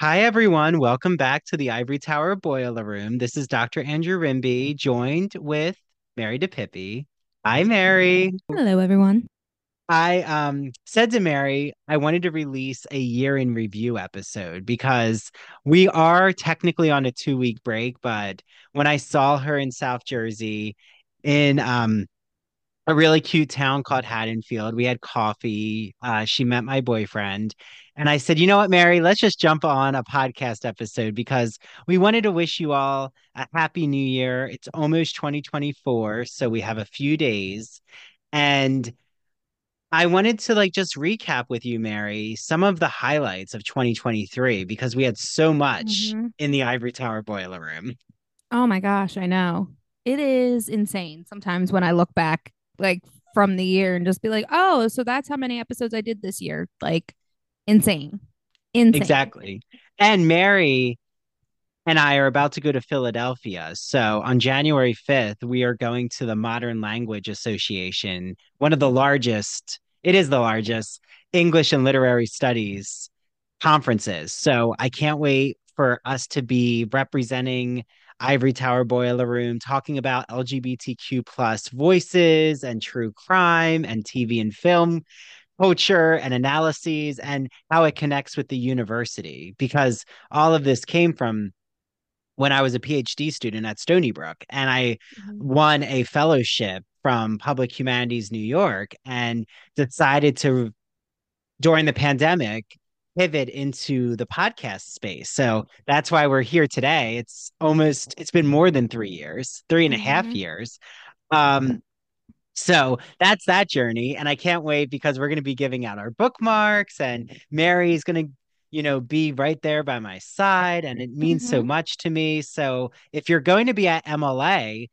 Hi, everyone. Welcome back to the Ivory Tower Boiler Room. This is Dr. Andrew Rimby, joined with Mary DiPipi. Hi, Mary. Hello, everyone. I um, said to Mary, I wanted to release a year in review episode because we are technically on a two week break. But when I saw her in South Jersey in um, a really cute town called Haddonfield. We had coffee. Uh, she met my boyfriend. And I said, you know what, Mary, let's just jump on a podcast episode because we wanted to wish you all a happy new year. It's almost 2024. So we have a few days. And I wanted to like just recap with you, Mary, some of the highlights of 2023 because we had so much hmm in the Ivory Tower boiler room. Oh my gosh, I know. It is insane sometimes when I look back like from the year and just be like, "Oh, so that's how many episodes I did this year." Like insane. Insane. Exactly. And Mary and I are about to go to Philadelphia. So on January 5th, we are going to the Modern Language Association, one of the largest, it is the largest English and literary studies conferences. So I can't wait for us to be representing Ivory Tower Boiler Room, talking about LGBTQ plus voices and true crime and TV and film culture and analyses and how it connects with the university because all of this came from when I was a PhD student at Stony Brook and I Mhm. won a fellowship from Public Humanities New York and decided to, during the pandemic, pivot into the podcast space. So that's why we're here today. It's almost, it's been more than three years, three and a half years. Um, so that's that journey. And I can't wait because we're going to be giving out our bookmarks and Mary's going to, you know, be right there by my side. And it means so Mhm. much to me. So if you're going to be at MLA,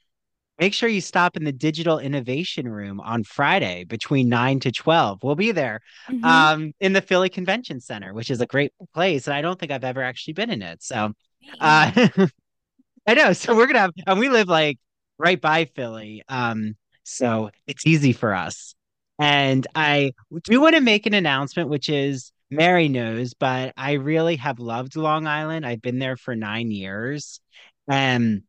make sure you stop in the Digital Innovation Room on Friday between 9 to 12. We'll be there Mhm. um, in the Philly Convention Center, which is a great place. And I don't think I've ever actually been in it. So uh. I know. So we're gonna have, and we live like right by Philly. Um, so it's easy for us. And I do want to make an announcement, which is Mary knows, but I really have loved Long Island. I've been there for nine years. And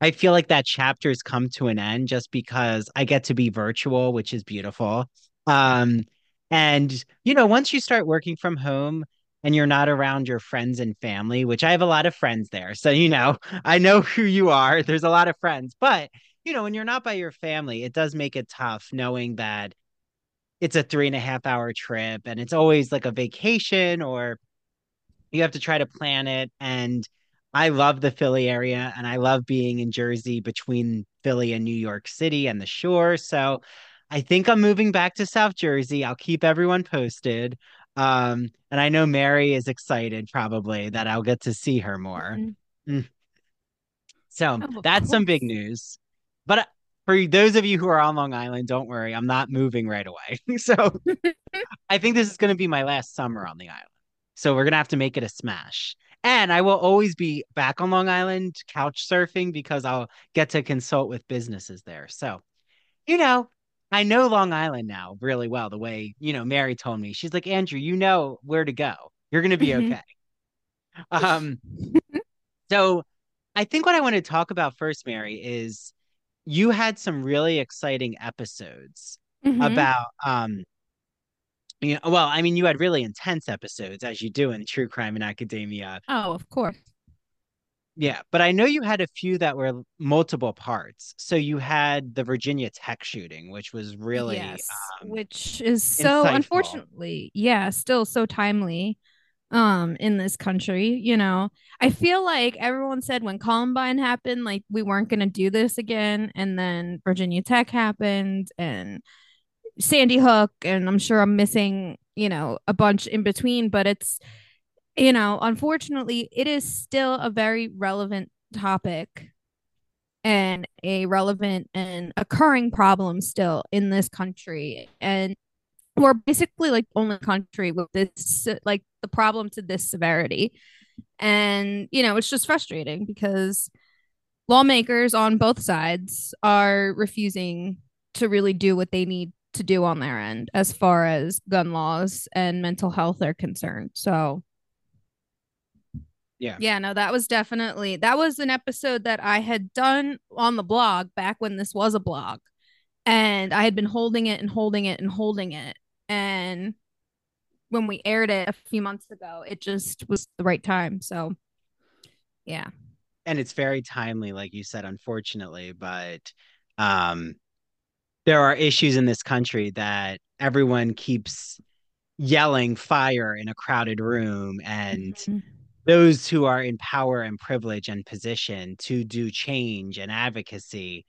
I feel like that chapter's come to an end just because I get to be virtual, which is beautiful. Um, and you know, once you start working from home and you're not around your friends and family, which I have a lot of friends there. So, you know, I know who you are. There's a lot of friends, but you know, when you're not by your family, it does make it tough knowing that it's a three and a half hour trip and it's always like a vacation or you have to try to plan it. And I love the Philly area and I love being in Jersey between Philly and New York City and the shore. So I think I'm moving back to South Jersey. I'll keep everyone posted. Um, and I know Mary is excited probably that I'll get to see her more. Mhm. Mm. So Oh, that's some big news. But uh, for those of you who are on Long Island, don't worry, I'm not moving right away. So I think this is going to be my last summer on the island. So we're going to have to make it a smash. And I will always be back on Long Island couch surfing because I'll get to consult with businesses there. So, you know, I know Long Island now really well, the way, you know, Mary told me. She's like, Andrew, you know where to go. You're going to be Mhm. okay. Um, so I think what I want to talk about first, Mary, is you had some really exciting episodes Mhm. about um you know, well, I mean, you had really intense episodes as you do in True Crime in Academia. Oh, of course. Yeah, but I know you had a few that were multiple parts. So you had the Virginia Tech shooting, which was really Yes, um, which is so insightful. unfortunately, yeah, still so timely um in this country, you know. I feel like everyone said when Columbine happened like we weren't going to do this again and then Virginia Tech happened and Sandy Hook and I'm sure I'm missing, you know, a bunch in between, but it's you know, unfortunately, it is still a very relevant topic and a relevant and occurring problem still in this country. And we're basically like the only country with this, like the problem to this severity. And, you know, it's just frustrating because lawmakers on both sides are refusing to really do what they need to do on their end as far as gun laws and mental health are concerned. So, Yeah. Yeah, no, that was definitely that was an episode that I had done on the blog back when this was a blog. And I had been holding it and holding it and holding it. And when we aired it a few months ago, it just was the right time. So yeah. And it's very timely, like you said, unfortunately, but um there are issues in this country that everyone keeps yelling fire in a crowded room and mm-hmm those who are in power and privilege and position to do change and advocacy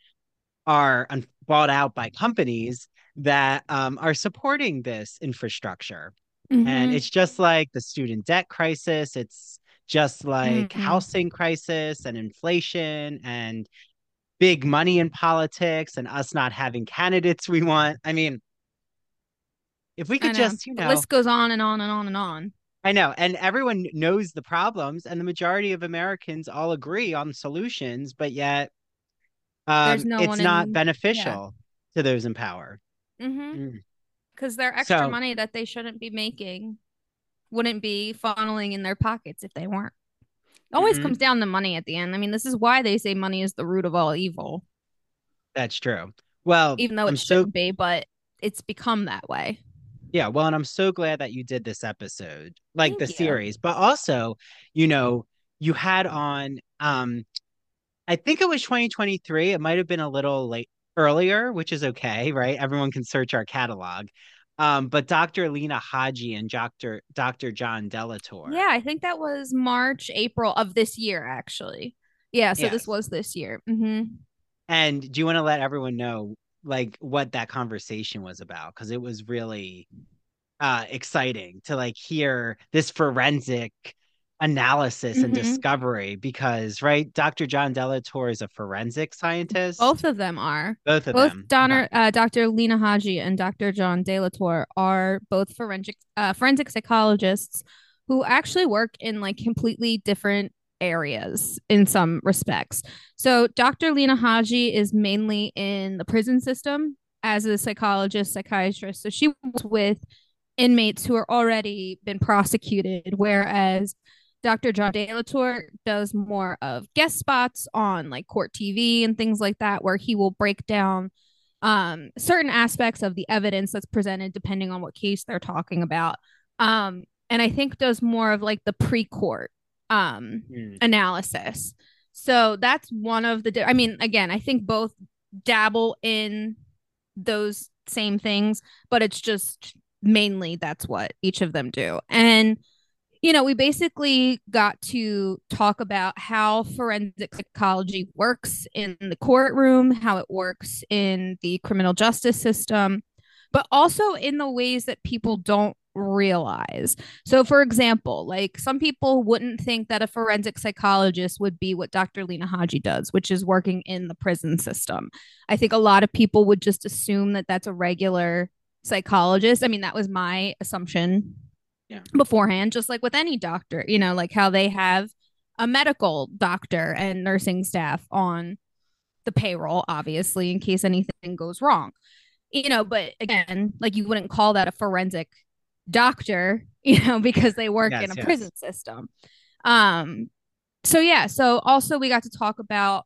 are bought out by companies that um, are supporting this infrastructure. Mm-hmm. And it's just like the student debt crisis. It's just like mm-hmm. housing crisis and inflation and big money in politics and us not having candidates we want. I mean, if we could just, you know, the list goes on and on and on and on. I know. And everyone knows the problems, and the majority of Americans all agree on solutions, but yet um, no it's not in, beneficial yeah. to those in power. Mm-hmm. mm. Their extra so, money that they shouldn't be making wouldn't be funneling in their pockets if they weren't. It always mm-hmm. comes down to money at the end. I mean, this is why they say money is the root of all evil. That's true. Well, even though it I'm shouldn't so... be, but it's become that way. Yeah, well, and I'm so glad that you did this episode, like Thank the you. series, but also, you know, you had on um I think it was 2023. It might have been a little late earlier, which is okay, right? Everyone can search our catalog. Um, but Dr. Lena Haji and Dr. Dr. John Delator. Yeah, I think that was March, April of this year, actually. Yeah, so yes. this was this year. Mm-hmm. And do you want to let everyone know like what that conversation was about because it was really uh exciting to like hear this forensic analysis mm-hmm. and discovery because right dr john delator is a forensic scientist both of them are both of both them Donner, uh, dr lena haji and dr john delator are both forensic uh, forensic psychologists who actually work in like completely different areas in some respects. So, Dr. Lena Haji is mainly in the prison system as a psychologist, psychiatrist. So, she works with inmates who are already been prosecuted, whereas Dr. John Delator does more of guest spots on like court TV and things like that, where he will break down um, certain aspects of the evidence that's presented depending on what case they're talking about. Um, and I think does more of like the pre court um mm. analysis. So that's one of the I mean again, I think both dabble in those same things, but it's just mainly that's what each of them do. And you know, we basically got to talk about how forensic psychology works in the courtroom, how it works in the criminal justice system, but also in the ways that people don't realize. So, for example, like some people wouldn't think that a forensic psychologist would be what Dr. Lena Haji does, which is working in the prison system. I think a lot of people would just assume that that's a regular psychologist. I mean, that was my assumption yeah. beforehand, just like with any doctor, you know, like how they have a medical doctor and nursing staff on the payroll, obviously, in case anything goes wrong. You know, but again, like you wouldn't call that a forensic doctor, you know, because they work yes, in a yes. prison system. Um, so yeah, so also we got to talk about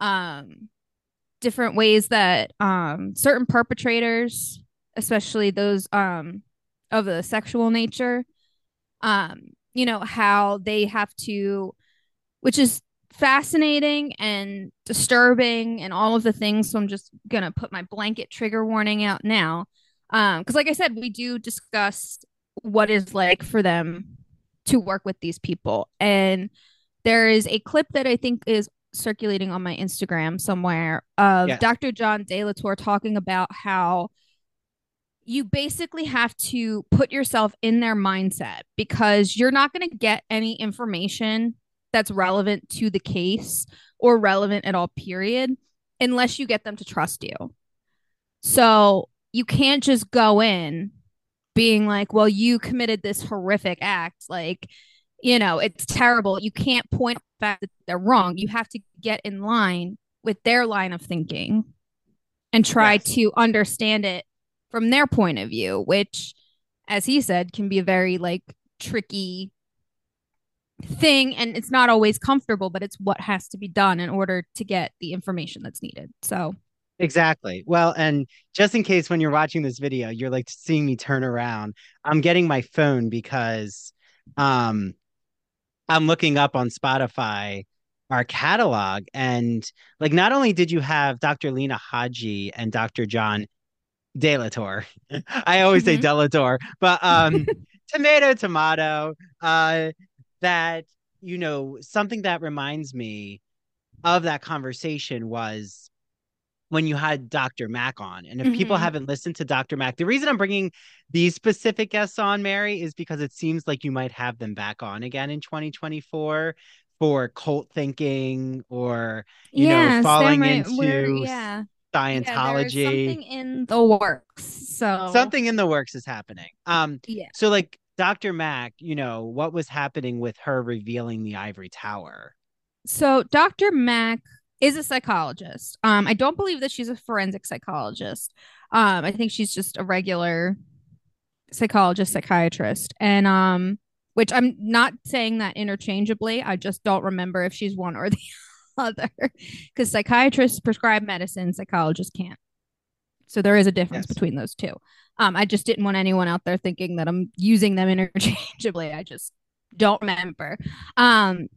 um different ways that um certain perpetrators, especially those um of the sexual nature, um, you know, how they have to which is fascinating and disturbing and all of the things. So I'm just gonna put my blanket trigger warning out now um because like i said we do discuss what is like for them to work with these people and there is a clip that i think is circulating on my instagram somewhere of yes. dr john delator talking about how you basically have to put yourself in their mindset because you're not going to get any information that's relevant to the case or relevant at all period unless you get them to trust you so you can't just go in being like, well, you committed this horrific act. Like, you know, it's terrible. You can't point out the fact that they're wrong. You have to get in line with their line of thinking and try yes. to understand it from their point of view, which, as he said, can be a very like tricky thing and it's not always comfortable, but it's what has to be done in order to get the information that's needed. So Exactly. Well, and just in case when you're watching this video, you're like seeing me turn around, I'm getting my phone because um I'm looking up on Spotify our catalog and like not only did you have Dr. Lena Haji and Dr. John Delator. I always say Mhm. Delator, but um tomato tomato uh that you know something that reminds me of that conversation was when you had Dr. Mac on. And if people Mhm. haven't listened to Dr. Mac, the reason I'm bringing these specific guests on, Mary, is because it seems like you might have them back on again in 2024 for cult thinking or, you know, yeah, falling Sam, into yeah. Yeah, Scientology. something in the works. So Something in the works is happening. Um, yeah. so like Dr. Mac, you know, what was happening with her revealing the ivory tower? So Dr. Mack is a psychologist. Um, I don't believe that she's a forensic psychologist. Um, I think she's just a regular psychologist, psychiatrist. And um, which I'm not saying that interchangeably. I just don't remember if she's one or the other. Because psychiatrists prescribe medicine, psychologists can't. So there is a difference Yes. between those two. Um, I just didn't want anyone out there thinking that I'm using them interchangeably. I just don't remember. Um,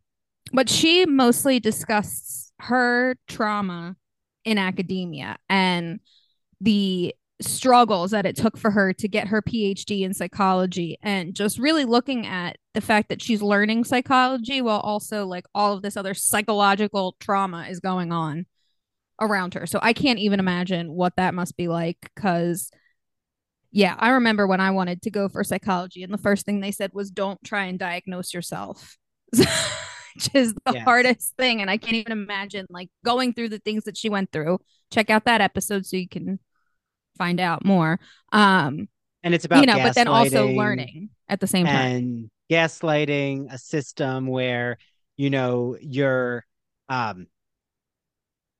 but she mostly discussed her trauma in academia and the struggles that it took for her to get her PhD in psychology and just really looking at the fact that she's learning psychology while also like all of this other psychological trauma is going on around her. So I can't even imagine what that must be like because yeah, I remember when I wanted to go for psychology and the first thing they said was don't try and diagnose yourself. Which is the Yes. hardest thing and I can't even imagine like going through the things that she went through. Check out that episode so you can find out more. Um, And it's about you know, but then also learning at the same time. and gaslighting a system where you know you're um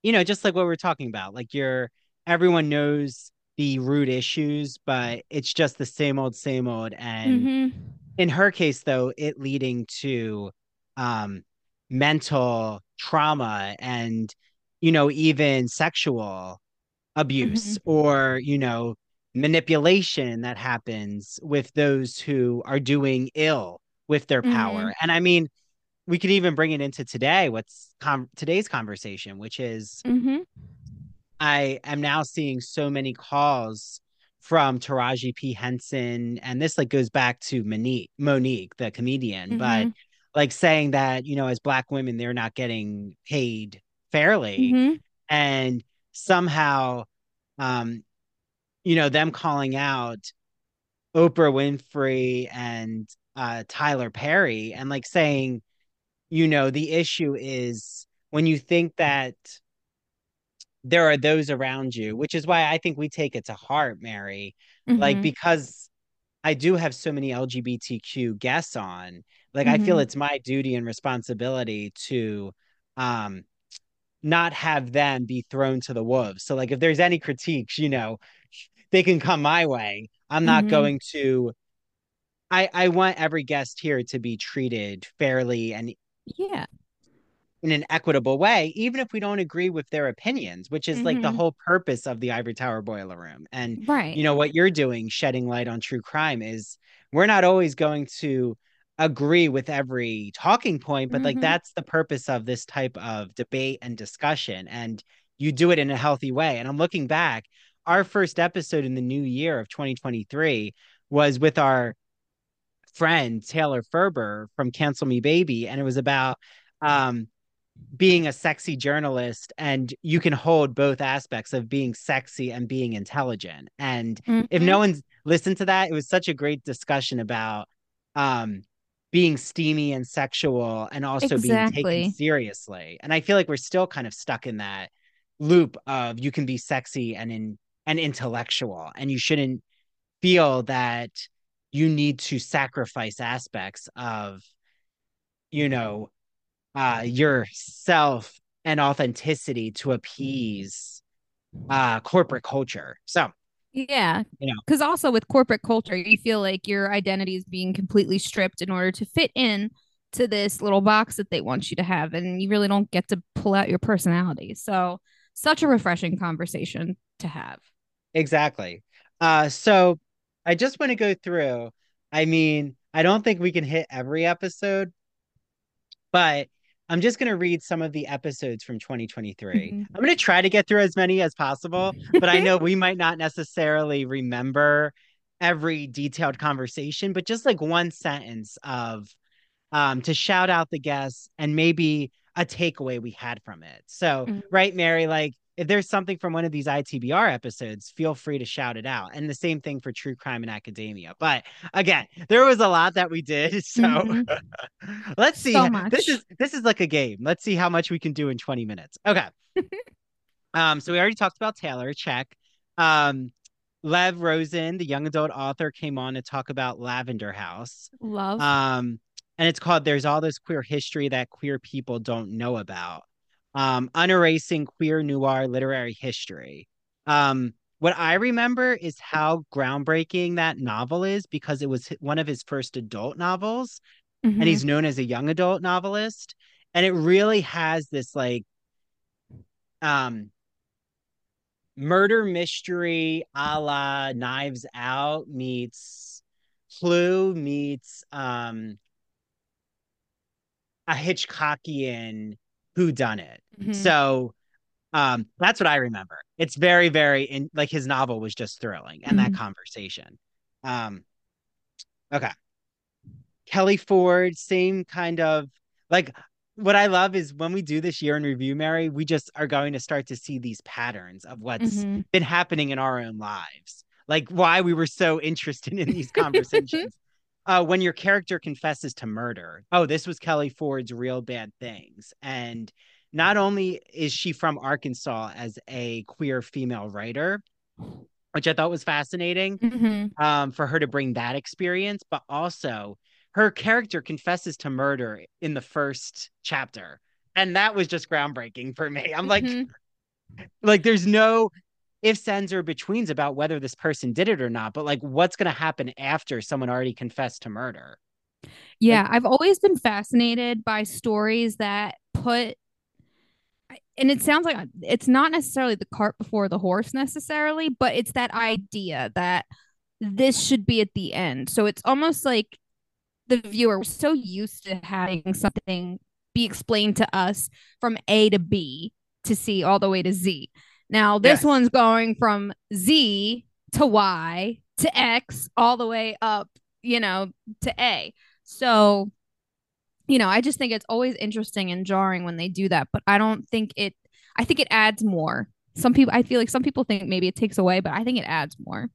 you know just like what we're talking about like you're everyone knows the root issues but it's just the same old same old and Mhm. in her case though it leading to um mental trauma and you know even sexual abuse or you know manipulation that happens with those who are doing ill with their power and i mean we could even bring it into today what's com- today's conversation which is Mhm. I am now seeing so many calls from Taraji P. Henson, and this like goes back to Mo'Nique, Mo'Nique, the comedian, but Mhm. like saying that, you know, as black women, they're not getting paid fairly. Mhm. And somehow, um, you know, them calling out Oprah Winfrey and uh Tyler Perry and like saying, you know, the issue is when you think that there are those around you, which is why I think we take it to heart, Mary. Like, Mhm. because I do have so many LGBTQ guests on, like, I feel Mhm. it's my duty and responsibility to um not have them be thrown to the wolves. So, like, if there's any critiques, you know, they can come my way. I'm not Mhm. going to. I I want every guest here to be treated fairly and yeah. in an equitable way, even if we don't agree with their opinions, which is like the Mhm. whole purpose of the Ivory Tower Boiler Room. And, Right. you know, what you're doing, shedding light on true crime, is we're not always going to agree with every talking point, but like Mhm. that's the purpose of this type of debate and discussion. And you do it in a healthy way. And I'm looking back, our first episode in the new year of 2023 was with our friend Taylor Ferber from Cancel Me Baby. And it was about um being a sexy journalist and you can hold both aspects of being sexy and being intelligent and if Mhm. no one's listened to that it was such a great discussion about um being steamy and sexual and also being taken seriously and i feel like we're still kind of stuck in that loop of you can be sexy and in and intellectual and you shouldn't feel that you need to sacrifice aspects of you know uh yourself and authenticity to appease uh corporate culture. So, Yeah. You know. Because also with corporate culture, you feel like your identity is being completely stripped in order to fit in to this little box that they want you to have and you really don't get to pull out your personality so such a refreshing conversation to have Exactly. Uh, so I just want to go through. I mean, I don't think we can hit every episode, but I'm just going to read some of the episodes from 2023. Mhm. I'm going to try to get through as many as possible, but I know we might not necessarily remember every detailed conversation, but just like one sentence of um, to shout out the guests and maybe a takeaway we had from it. So, Mhm. right, Mary, like if there's something from one of these ITBR episodes, feel free to shout it out. And the same thing for True Crime in Academia. But again, there was a lot that we did. So Mhm. let's see. So This is this is like a game. Let's see how much we can do in 20 minutes. Okay. um, so we already talked about Taylor, check. Um, Lev Rosen, the young adult author, came on to talk about Lavender House. love Um, and it's called There's All This Queer History That Queer People Don't Know About. Um, Unerasing Queer Noir Literary History. Um, what I remember is how groundbreaking that novel is because it was one of his first adult novels, Mhm. and he's known as a young adult novelist. And it really has this like um murder mystery a la Knives Out meets Clue meets um a Hitchcockian who done it. Mhm. So um that's what I remember. It's very very in like his novel was just thrilling and that Mhm. conversation. Um okay. Kelly Ford same kind of like what I love is when we do this year in review Mary, we just are going to start to see these patterns of what's Mhm. been happening in our own lives. Like why we were so interested in these conversations. Uh, when your character confesses to murder. Oh, this was Kelly Ford's real bad things. And not only is she from Arkansas as a queer female writer, which I thought was fascinating Mhm. um, for her to bring that experience, but also her character confesses to murder in the first chapter. And that was just groundbreaking for me. I'm like, Mhm. like there's no ifs, ands, or betweens about whether this person did it or not, but like what's going to happen after someone already confessed to murder? Yeah, I've always been fascinated by stories that put and it sounds like it's not necessarily the cart before the horse necessarily, but it's that idea that this should be at the end. So it's almost like the viewer we're so used to having something be explained to us from A to B to C all the way to Z. Now this Yes. one's going from Z to Y to X all the way up, you know, to A. So, you know, I just think it's always interesting and jarring when they do that, but I don't think it I think it adds more. Some people I feel like some people think maybe it takes away, but I think it adds more.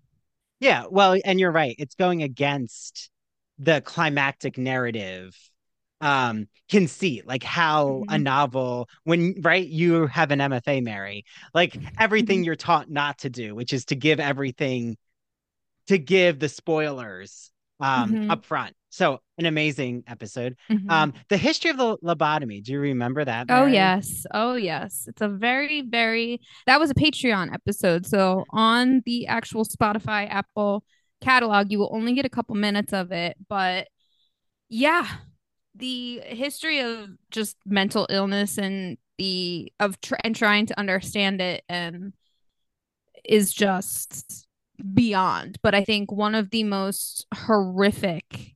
Yeah, well, and you're right. It's going against the climactic narrative um conceit like how a Mhm. novel when right you have an MFA Mary like everything Mhm. you're taught not to do which is to give everything to give the spoilers um Mhm. up front so an amazing episode Mhm. um the history of the lobotomy do you remember that Oh yes. Oh yes. It's a very very that was a Patreon episode. So on the actual Spotify Apple catalog you will only get a couple minutes of it, but yeah, the history of just mental illness and the of tr- and trying to understand it and is just beyond. But I think one of the most horrific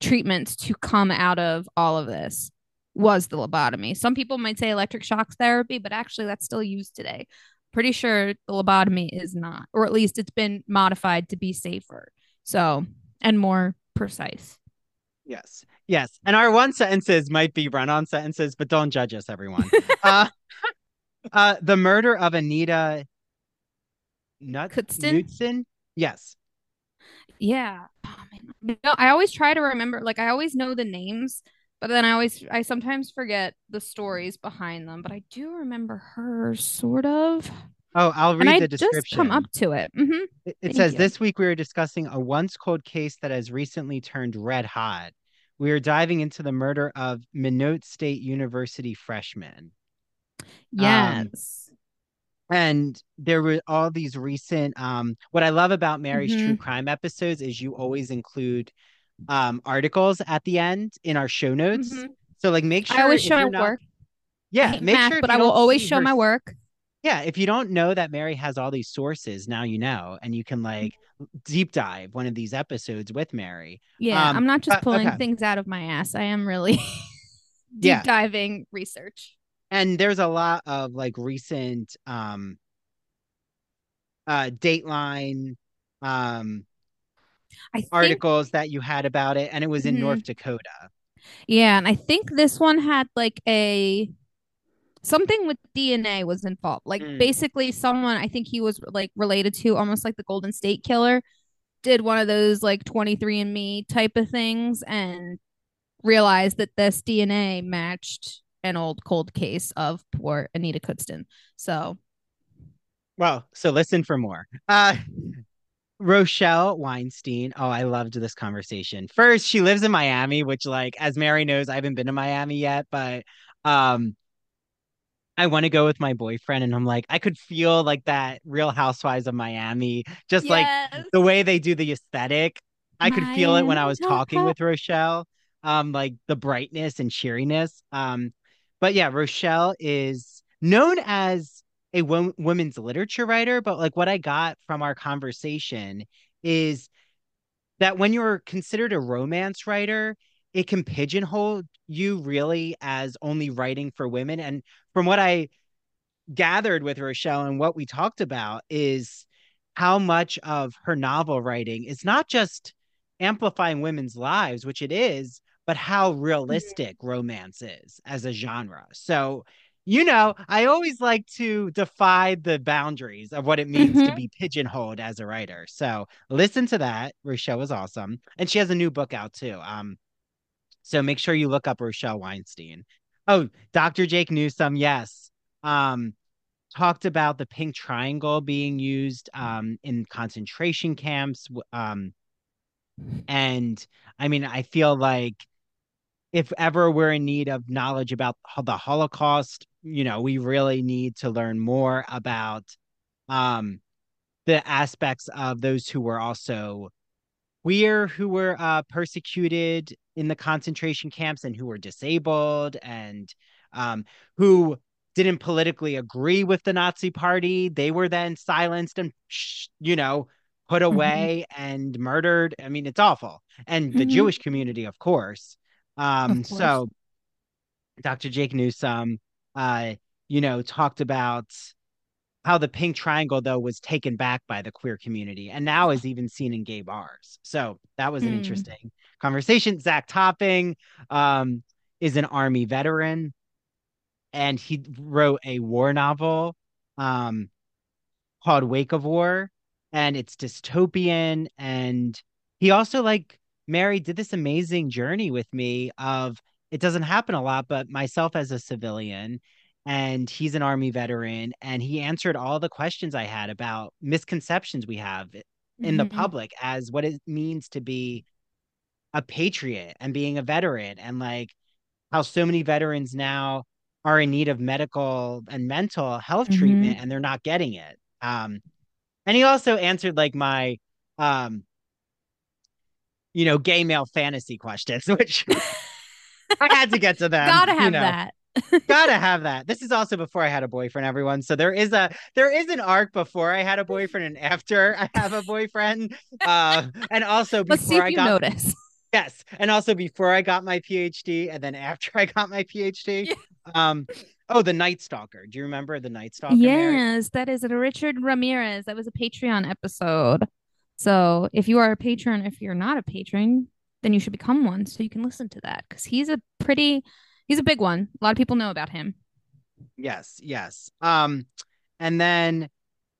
treatments to come out of all of this was the lobotomy. Some people might say electric shock therapy, but actually that's still used today. Pretty sure the lobotomy is not, or at least it's been modified to be safer. So, and more precise. Yes. Yes. And our one sentences might be run on sentences, but don't judge us, everyone. uh, uh, the murder of Anita Nut- Kutzton? Knudsen? Yes. Yeah. Oh. No, I always try to remember, like, I always know the names, but then I always, I sometimes forget the stories behind them. But I do remember her, sort of. Oh, I'll read and I the just description. come up to it. hmm It, it says you. this week we are discussing a once cold case that has recently turned red hot. We are diving into the murder of Minot State University freshman. Yes. And there were all these recent um what I love about Mary's true Mhm. crime episodes is you always include um articles at the end in our show notes. Mhm. So like make sure I always show my not- work. Yeah, make math, sure but I will always show her my work. Yeah, if you don't know that Mary has all these sources, now you know, and you can like deep dive one of these episodes with Mary. Yeah, Um, I'm not just pulling okay. things out of my ass. I am really deep Yeah. diving research. And there's a lot of like recent um uh Dateline um I think articles that you had about it, and it was in Mhm. North Dakota. Yeah, and I think this one had like a something with DNA was involved. Like Mm. basically someone I think he was like related to almost like the Golden State Killer did one of those like 23andme type of things and realized that this DNA matched an old cold case of poor Anita Coodston. So, Well, so listen for more. Uh Rochelle Weinstein. Oh, I loved this conversation. First, she lives in Miami, which like as Mary knows, I haven't been to Miami yet, but um I want to go with my boyfriend and I'm like I could feel like that Real Housewives of Miami, just like the way they do the aesthetic. I could feel it when I was talking with Rochelle. Um, like the brightness and cheeriness. Um, but yeah, Rochelle is known as a wo- women's literature writer, but like what I got from our conversation is that when you're considered a romance writer, it can pigeonhole you really as only writing for women. And from what I gathered with Rochelle and what we talked about is how much of her novel writing is not just amplifying women's lives, which it is, but how realistic romance is as a genre. So, you know, I always like to defy the boundaries of what it means to Mhm. be pigeonholed as a writer. So listen to that. Rochelle was awesome. And she has a new book out too. Um, so make sure you look up Rochelle Weinstein. Oh, Dr. Jake Newsome, yes. Um, talked about the pink triangle being used um in concentration camps. Um, and I mean, I feel like if ever we're in need of knowledge about the Holocaust, you know, we really need to learn more about um the aspects of those who were also queer who were uh, persecuted in the concentration camps and who were disabled and um, who didn't politically agree with the Nazi party. They were then silenced and, you know, put away and murdered. I mean, it's awful. And the Mhm. Jewish community, of course. Um, Of course. so Dr. Jake Newsome, uh, you know, talked about how the pink triangle though was taken back by the queer community and now is even seen in gay bars. So that was an Hmm. interesting conversation. Zach topping um, is an army veteran and he wrote a war novel um, called wake of war and it's dystopian. And he also like mary did this amazing journey with me of it doesn't happen a lot but myself as a civilian and he's an army veteran and he answered all the questions i had about misconceptions we have in the Mhm. public as what it means to be a patriot and being a veteran and like how so many veterans now are in need of medical and mental health Mhm. treatment and they're not getting it um and he also answered like my um you know gay male fantasy questions which i had to get to them Gotta you have know. that. gotta have that this is also before i had a boyfriend everyone so there is a there is an arc before i had a boyfriend and after i have a boyfriend uh and also before i you got notice. yes and also before i got my phd and then after i got my phd Yeah. um oh the night stalker do you remember the night stalker Mary? Yes, that is a Richard Ramirez. That was a Patreon episode. So if you are a patron, if you're not a patron, then you should become one so you can listen to that because he's a pretty, he's a big one. A lot of people know about him. Yes, yes. Um, and then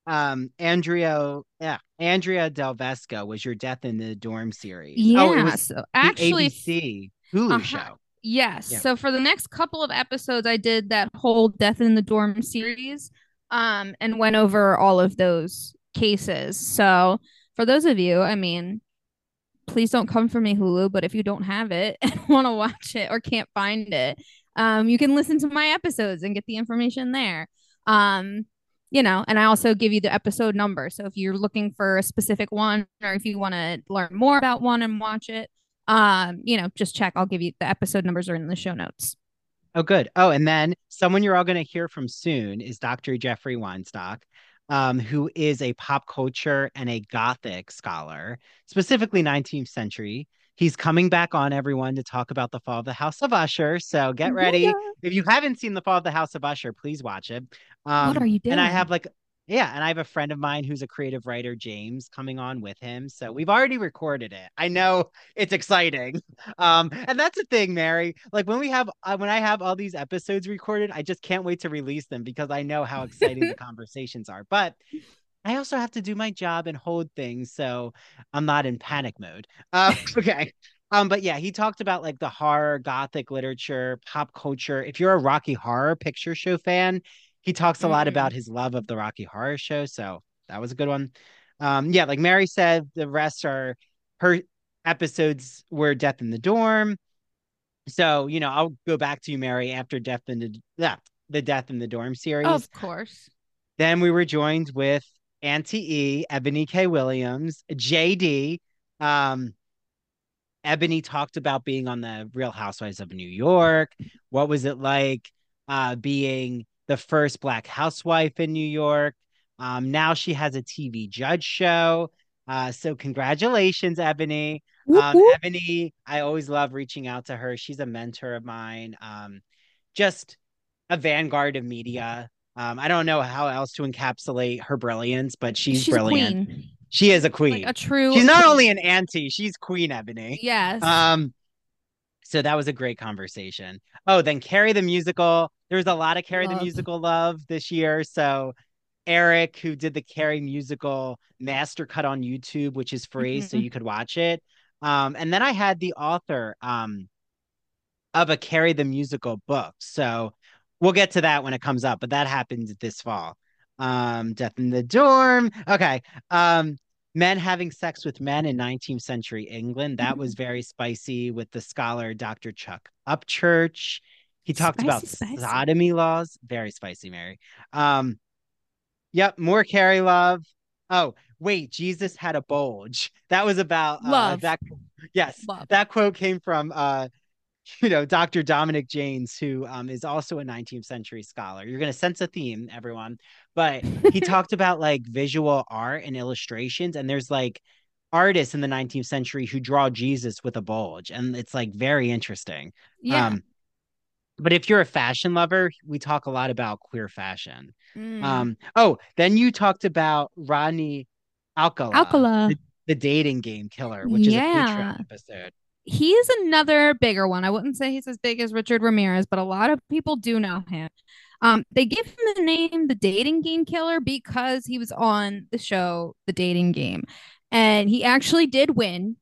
um Andrea, yeah, Andrea Del Vesco was your Death in the Dorm series. Yeah. Oh, it was so the actually, ABC Hulu Uh-huh. show. Yes. Yeah. So for the next couple of episodes, I did that whole Death in the Dorm series um, and went over all of those cases. So for those of you, I mean, please don't come for me, Hulu, but if you don't have it and want to watch it or can't find it, um, you can listen to my episodes and get the information there. Um, you know, and I also give you the episode number. So if you're looking for a specific one or if you want to learn more about one and watch it, um, you know, just check. I'll give you the episode numbers are in the show notes. Oh, good. Oh, and then someone you're all going to hear from soon is Dr. Jeffrey Weinstock, um, who is a pop culture and a Gothic scholar, specifically 19th century. He's coming back on everyone to talk about the fall of the House of Usher. So get ready. Yeah. If you haven't seen the fall of the House of Usher, please watch it. Um, what are you doing? And I have like yeah, and I have a friend of mine who's a creative writer, James, coming on with him. So we've already recorded it. I know it's exciting. Um, and that's the thing, Mary. Like when we have uh, when I have all these episodes recorded, I just can't wait to release them because I know how exciting the conversations are. But I also have to do my job and hold things, so I'm not in panic mode. Uh, okay. Um, but yeah, he talked about like the horror, gothic literature, pop culture. If you're a Rocky Horror Picture Show fan, he talks a lot mm-hmm. about his love of the Rocky Horror Show, so that was a good one. Um, yeah, like Mary said, the rest are her episodes were Death in the Dorm. So you know, I'll go back to you, Mary, after Death in the yeah, the Death in the Dorm series. Of course. Then we were joined with Auntie E, Ebony K. Williams, JD. Um, Ebony talked about being on the Real Housewives of New York. What was it like uh, being the first black housewife in New York. Um, now she has a TV judge show. Uh, so congratulations, Ebony. Um, Ebony, I always love reaching out to her. She's a mentor of mine. Um, just a vanguard of media. Um, I don't know how else to encapsulate her brilliance, but she's, she's brilliant. She is a queen, like a true. She's not only an auntie; she's Queen Ebony. Yes. Um, so that was a great conversation. Oh, then Carrie the musical. There's a lot of Carrie love. the musical love this year. So Eric, who did the Carrie musical master cut on YouTube, which is free, mm-hmm. so you could watch it. Um, and then I had the author um, of a Carrie the musical book. So we'll get to that when it comes up, but that happened this fall. Um, Death in the Dorm. Okay. Um, men having sex with men in 19th century England. That was mm-hmm. very spicy with the scholar Dr. Chuck Upchurch. He talked spicy, about spicy. sodomy laws. Very spicy, Mary. Um, yep, more Carrie love. Oh, wait, Jesus had a bulge. That was about uh, that. Yes, love. that quote came from uh, you know, Dr. Dominic Janes, who um, is also a 19th century scholar. You're going to sense a theme, everyone. But he talked about like visual art and illustrations, and there's like artists in the 19th century who draw Jesus with a bulge, and it's like very interesting. Yeah. Um, but if you're a fashion lover, we talk a lot about queer fashion. Mm. Um, oh, then you talked about Rodney Alcala, Alcala. The, the dating game killer, which yeah. is a Patreon episode he's another bigger one. I wouldn't say he's as big as Richard Ramirez, but a lot of people do know him. Um, they give him the name the dating game killer because he was on the show The Dating Game. And he actually did win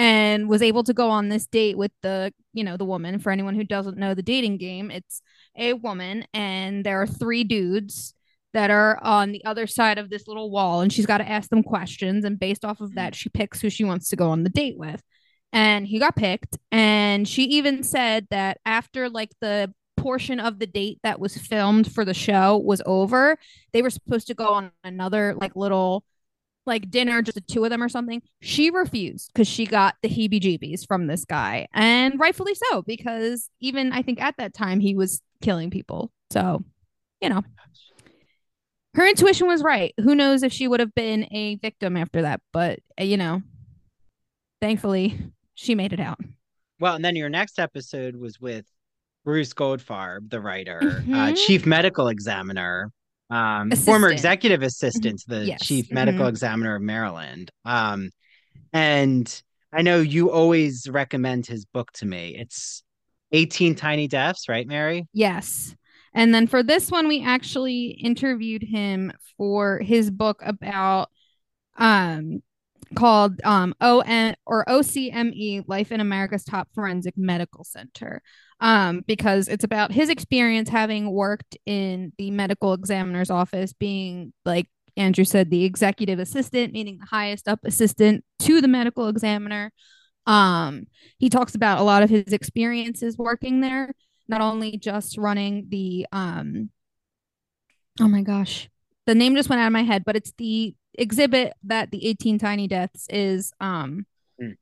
and was able to go on this date with the, you know, the woman. For anyone who doesn't know the dating game, it's a woman and there are three dudes that are on the other side of this little wall and she's got to ask them questions and based off of that mm-hmm. she picks who she wants to go on the date with and he got picked and she even said that after like the portion of the date that was filmed for the show was over they were supposed to go on another like little like dinner just the two of them or something she refused because she got the heebie jeebies from this guy and rightfully so because even i think at that time he was killing people so you know her intuition was right who knows if she would have been a victim after that but uh, you know thankfully she made it out. Well, and then your next episode was with Bruce Goldfarb, the writer, uh, mm-hmm. uh, chief medical examiner, um, former executive assistant to the yes. chief medical mm-hmm. examiner of Maryland. Um, and I know you always recommend his book to me. It's 18 Tiny Deaths, right, Mary? Yes. And then for this one, we actually interviewed him for his book about um called um ON or OCME Life in America's Top Forensic Medical Center. Um because it's about his experience having worked in the medical examiner's office being like Andrew said the executive assistant meaning the highest up assistant to the medical examiner. Um he talks about a lot of his experiences working there not only just running the um oh my gosh the name just went out of my head but it's the exhibit that the 18 tiny deaths is um mm.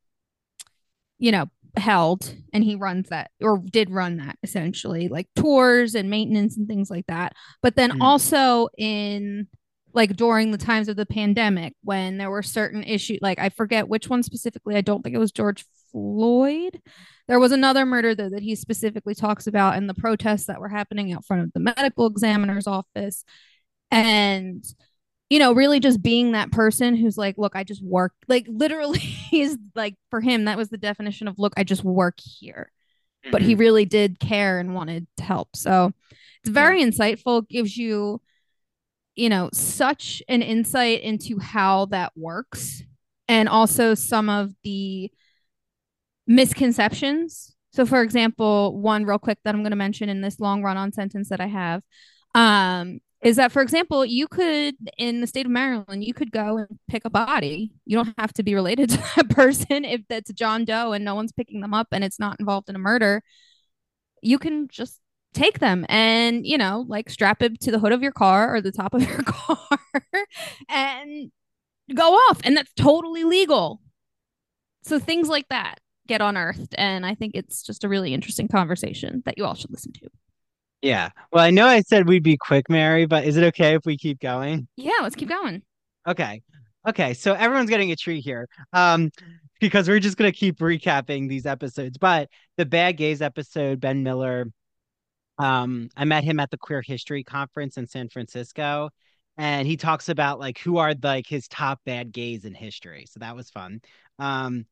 you know, held and he runs that or did run that essentially, like tours and maintenance and things like that. But then mm. also in like during the times of the pandemic when there were certain issues like I forget which one specifically. I don't think it was George Floyd. There was another murder though that he specifically talks about in the protests that were happening out front of the medical examiner's office. And you know, really just being that person who's like, look, I just work. Like literally, he's like, for him, that was the definition of, look, I just work here. Mm-hmm. But he mm-hmm. really did care and wanted to help. So it's very yeah. insightful, gives you, you know, such an insight into how that works and also some of the misconceptions. So, for example, one real quick that I'm going to mention in this long run on sentence that I have um, is that for example you could in the state of maryland you could go and pick a body. You don't have to be related to that person if that's john doe and no one's picking them up and it's not involved in a murder. You can just take them and you know like strap it to the hood of your car or the top of your car and go off. And that's totally legal. So things like that get unearthed and i think it's just a really interesting conversation that you all should listen to yeah. Well, I know I said we'd be quick, Mary, but is it okay if we keep going? Yeah, let's keep going. Okay. Okay. So everyone's getting a treat here. Um, because we're just gonna keep recapping these episodes. But the Bad Gays episode, Ben Miller, um, I met him at the Queer History Conference in San Francisco, and he talks about like who are like his top bad gays in history. So that was fun. Um,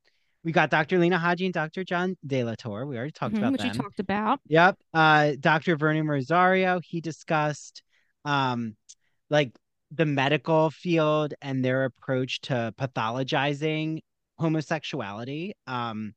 we got Dr. Lena Haji and Dr. John De La Torre. We already talked mm-hmm, about which them. we talked about. Yep. Uh, Dr. Vernon Rosario. He discussed um, like the medical field and their approach to pathologizing homosexuality. Um,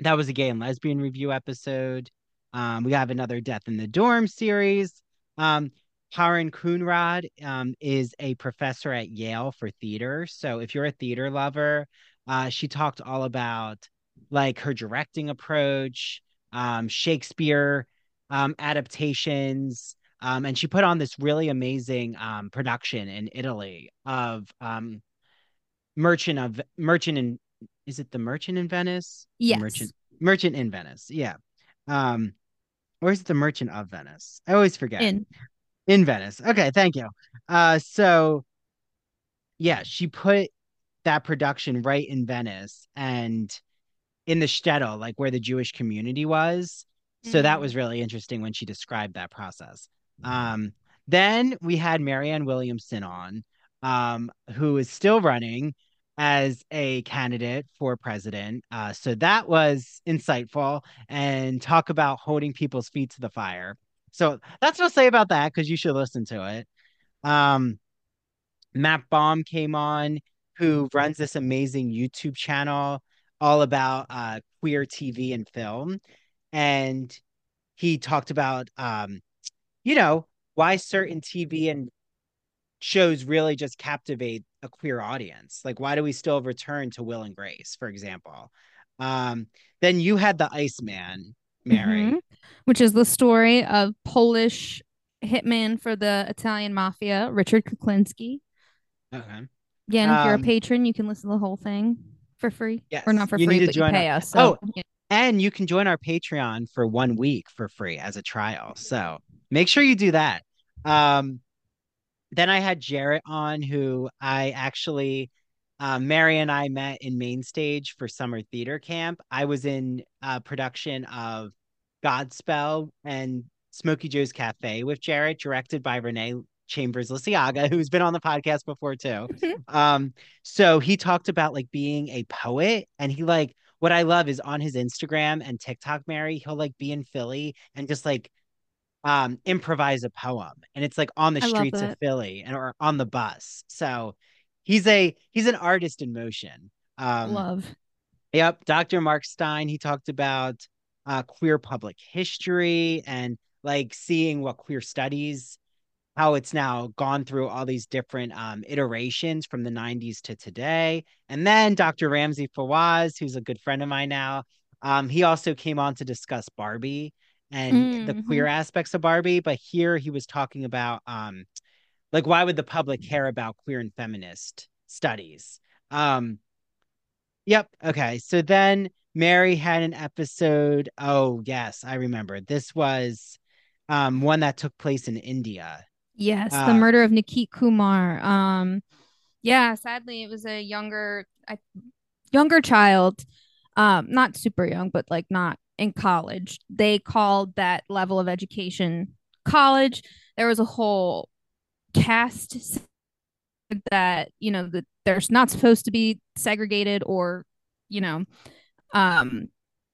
that was a gay and lesbian review episode. Um, we have another Death in the Dorm series. Um, Karin Coonrod um, is a professor at Yale for theater. So if you're a theater lover, uh, she talked all about like her directing approach, um, Shakespeare um, adaptations, um, and she put on this really amazing um, production in Italy of um, Merchant of Merchant in is it the Merchant in Venice? Yes. Merchant Merchant in Venice. Yeah. Um, or is it the Merchant of Venice? I always forget. In in Venice. Okay, thank you. Uh, so yeah, she put that production right in Venice and in the shtetl, like where the Jewish community was. Mm-hmm. So that was mm. really interesting when she described that process. Um, then we had Marianne Williamson on, um, who is still running as a candidate for president. Uh, so that was insightful and talk about holding people's feet to the fire. So that's what I'll say about that because you should listen to it. Um, Matt Baum came on who runs this amazing YouTube channel all about uh, queer TV and film. And he talked about, um, you know, why certain TV and shows really just captivate a queer audience. Like, why do we still return to Will and Grace, for example? Um, then you had the Iceman, Mary, mm-hmm. which is the story of Polish hitman for the Italian mafia, Richard Kuklinski. Okay. Again, if you're um, a patron, you can listen to the whole thing for free. Yes. Or not for you free, but you pay our, us. So, oh, yeah. and you can join our Patreon for one week for free as a trial. So make sure you do that. Um, then I had Jarrett on, who I actually, uh, Mary and I met in main stage for summer theater camp. I was in a production of Godspell and Smokey Joe's Cafe with Jarrett, directed by Renee Chambers Lisiaga, who's been on the podcast before too. Mm-hmm. um, so he talked about like being a poet, and he like what I love is on his Instagram and TikTok, Mary, he'll like be in Philly and just like um improvise a poem, and it's like on the I streets of Philly and or on the bus. So he's a he's an artist in motion. Um, love. Yep, Dr. Marc Stein. He talked about uh, queer public history and like seeing what queer studies how it's now gone through all these different um, iterations from the 90s to today. And then Dr. Ramzi Fawaz, who's a good friend of mine now, um, he also came on to discuss Barbie and mm-hmm. the queer aspects of Barbie. But here he was talking about um, like why would the public care about queer and feminist studies? Um, yep. Okay. So then Mary had an episode. Oh, yes, I remember. This was um one that took place in India. Yes, the Uh murder of Nikit Kumar. Um, yeah, sadly, it was a younger, I, younger child, um, not super young, but like not in college. They called that level of education college. There was a whole caste that you know that there's not supposed to be segregated or you know um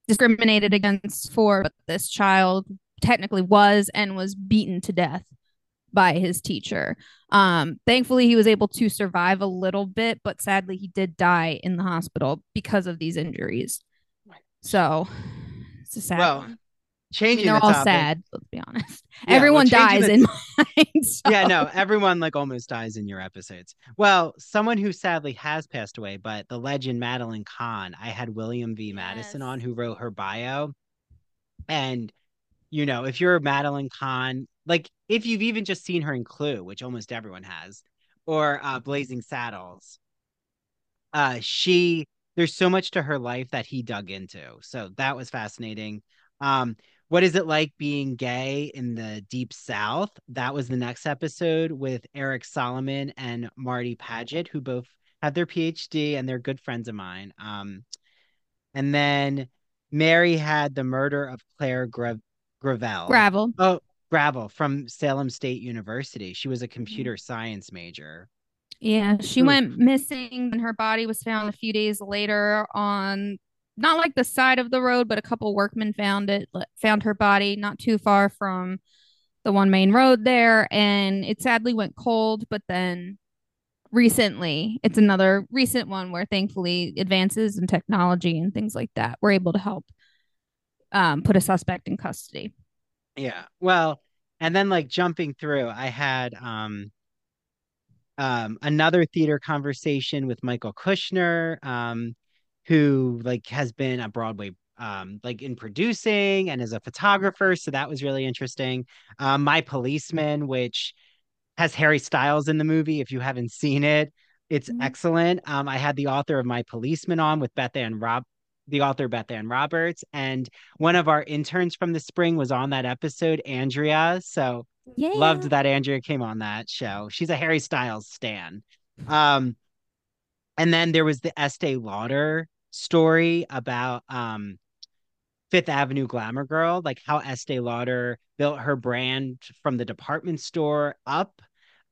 discriminated against for but this child technically was and was beaten to death by his teacher um thankfully he was able to survive a little bit but sadly he did die in the hospital because of these injuries so it's a sad well, one. Changing they're the all topic. sad let's be honest Yeah, everyone changing dies the- in mine so- Yeah, no, everyone like almost dies in your episodes. Well, someone who sadly has passed away, but the legend Madeline Kahn, I had William V. Madison Yes. on who wrote her bio. And, you know, if you're Madeline Kahn, like if you've even just seen her in Clue, which almost everyone has, or uh, Blazing Saddles, uh, she, there's so much to her life that he dug into. So that was fascinating. Um, what is it like being gay in the deep south that was the next episode with eric solomon and marty paget who both have their phd and they're good friends of mine um and then mary had the murder of claire Gra- gravel gravel oh gravel from salem state university she was a computer science major Yeah, she Oof. went missing and her body was found a few days later on not like the side of the road, but a couple workmen found it, found her body not too far from the one main road there. And it sadly went cold, but then recently, it's another recent one where thankfully advances in technology and things like that were able to help um, put a suspect in custody. Yeah. Well, and then like jumping through, I had um um another theater conversation with Michael Kushner, um, who like has been a Broadway um like in producing and as a photographer. So that was really interesting. Um, My Policeman, which has Harry Styles in the movie. If you haven't seen it, it's Mhm. excellent. Um, I had the author of My Policeman on with Bethan Rob, the author Bethan Roberts, and one of our interns from the spring was on that episode, Andrea. So Yeah. loved that Andrea came on that show. She's a Harry Styles stan. Um, and then there was the Estee Lauder story about um Fifth Avenue Glamour Girl, like how Estee Lauder built her brand from the department store up.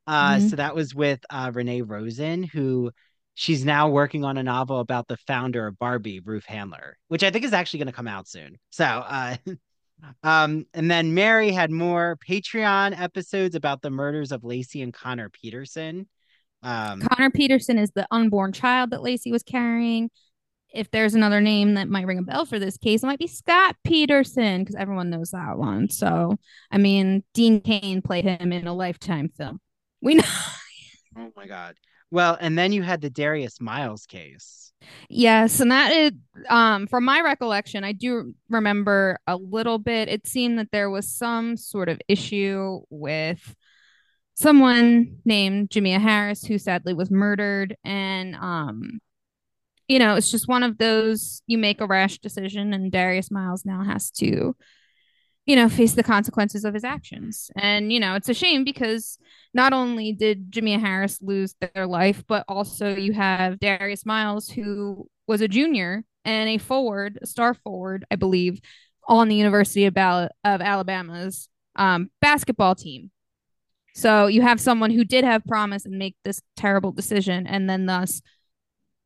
Uh, Mhm. so that was with uh, Renee Rosen, who she's now working on a novel about the founder of Barbie, Ruth Handler, which I think is actually going to come out soon. So, uh, um, and then Mary had more Patreon episodes about the murders of Laci and Conner Peterson. Um, Conner Peterson is the unborn child that Laci was carrying. If there's another name that might ring a bell for this case, it might be Scott Peterson because everyone knows that one. So, I mean, Dean Cain played him in a Lifetime film. We know. oh my God. Well, and then you had the Darius Miles case. Yes, and that is um from my recollection, I do remember a little bit. It seemed that there was some sort of issue with someone named Jamea Harris who sadly was murdered and um you know, it's just one of those you make a rash decision and Darius Miles now has to you know, face the consequences of his actions. And, you know, it's a shame because not only did Jamea Harris lose their life, but also you have Darius Miles, who was a junior and a forward, a star forward, I believe, on the University of, Bal- of Alabama's um, basketball team. So you have someone who did have promise and make this terrible decision, and then thus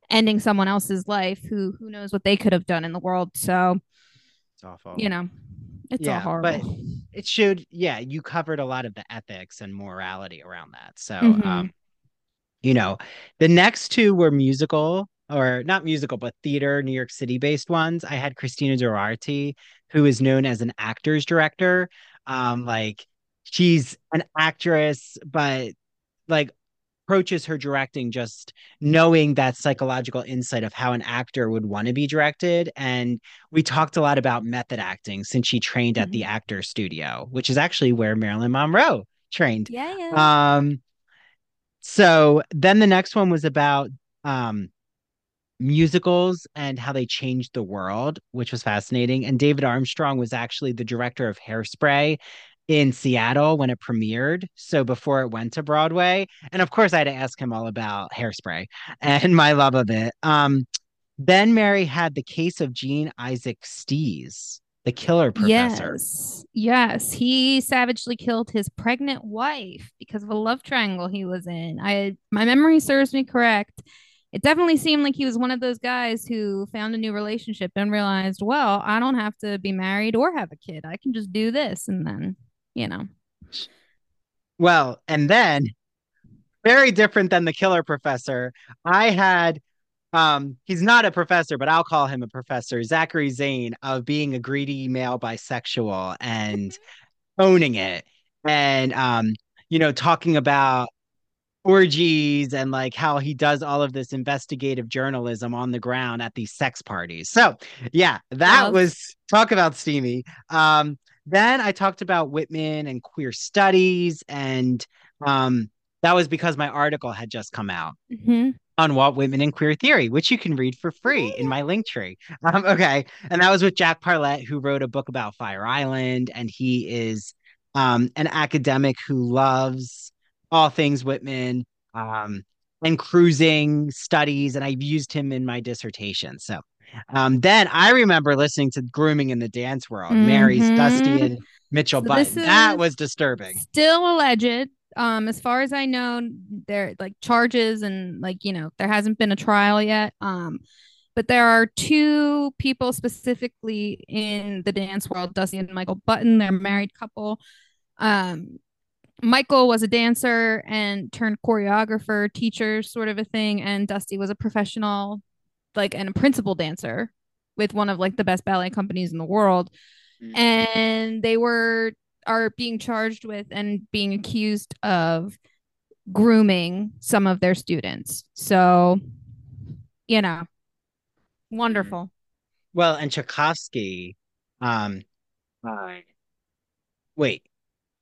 ending someone else's life who who knows what they could have done in the world. So, It's awful. you know, it's Yeah, all horrible. but it should yeah you covered a lot of the ethics and morality around that so Mhm. um you know the next two were musical or not musical but theater new york city based ones i had christina durarte who is known as an actor's director um like she's an actress but like approaches her directing just knowing that psychological insight of how an actor would want to be directed and we talked a lot about method acting since she trained at the actor studio which is actually where marilyn monroe trained yeah, yeah. um so then the next one was about um musicals and how they changed the world, which was fascinating. And David Armstrong was actually the director of Hairspray in Seattle when it premiered. So before it went to Broadway. And of course, I had to ask him all about Hairspray and my love of it. Um, then Mary had the case of Jean Isaac Stees, the killer professor. Yes. Yes. He savagely killed his pregnant wife because of a love triangle he was in. I my memory serves me correct. It definitely seemed like he was one of those guys who found a new relationship and realized, well, I don't have to be married or have a kid. I can just do this. And then, you know. Well, and then very different than the killer professor. I had um he's not a professor but i'll call him a professor zachary zane of being a greedy male bisexual and owning it and um you know talking about orgies and like how he does all of this investigative journalism on the ground at these sex parties so yeah that was talk about steamy um then i talked about whitman and queer studies and um that was because my article had just come out Mhm. on Walt Whitman and Queer Theory, which you can read for free in my link tree. Um, okay. And that was with Jack Parlett, who wrote a book about Fire Island. And he is um, an academic who loves all things Whitman um, and cruising studies. And I've used him in my dissertation. So um, then I remember listening to Grooming in the Dance World, Mary's Mhm. Dusty and Mitchell So Button. That was disturbing. Still alleged. Um, as far as I know, there like charges and like, you know, there hasn't been a trial yet. Um, but there are two people specifically in the dance world, Dusty and Michael Button. They're a married couple. Um, Michael was a dancer and turned choreographer, teacher, sort of a thing, and Dusty was a professional, like, and a principal dancer with one of like the best ballet companies in the world. And they were are being charged with and being accused of grooming some of their students. So, you know, wonderful. Well, and Tchaikovsky, um, wait,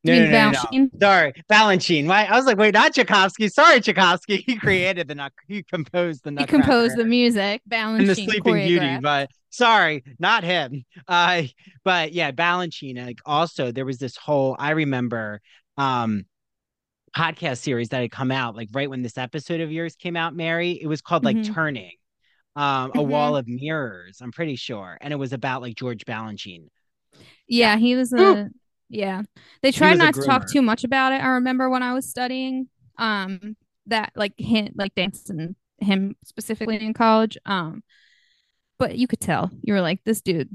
no, no, no, no. Sorry, Balanchine. Why? I was like, wait, not Tchaikovsky. Sorry, Tchaikovsky. He created the nut. He composed the He composed the music, Balanchine and the Sleeping Beauty, but sorry, not him. Uh, but yeah, Balanchine. Like also, there was this whole. I remember, um, podcast series that had come out like right when this episode of yours came out, Mary. It was called like Mhm. Turning, um, a Mhm. wall of mirrors. I'm pretty sure, and it was about like George Balanchine. Yeah, he was Ooh. Yeah. They tried not to talk too much about it. I remember when I was studying um that like him like dance and him specifically in college. Um but you could tell. You were like this dude.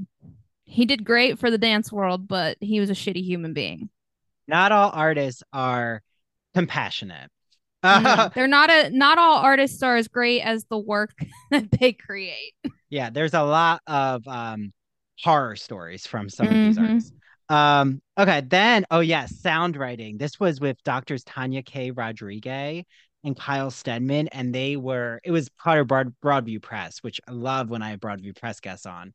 He did great for the dance world, but he was a shitty human being. Not all artists are compassionate. No, they're not a not all artists are as great as the work that they create. yeah, there's a lot of um horror stories from some of these Mhm. artists. Um, okay, then oh yeah, sound writing. This was with doctors Tanya K. Rodriguez and Kyle Stedman, and they were it was part of Broad, Broadview Press, which I love when I have Broadview Press guests on.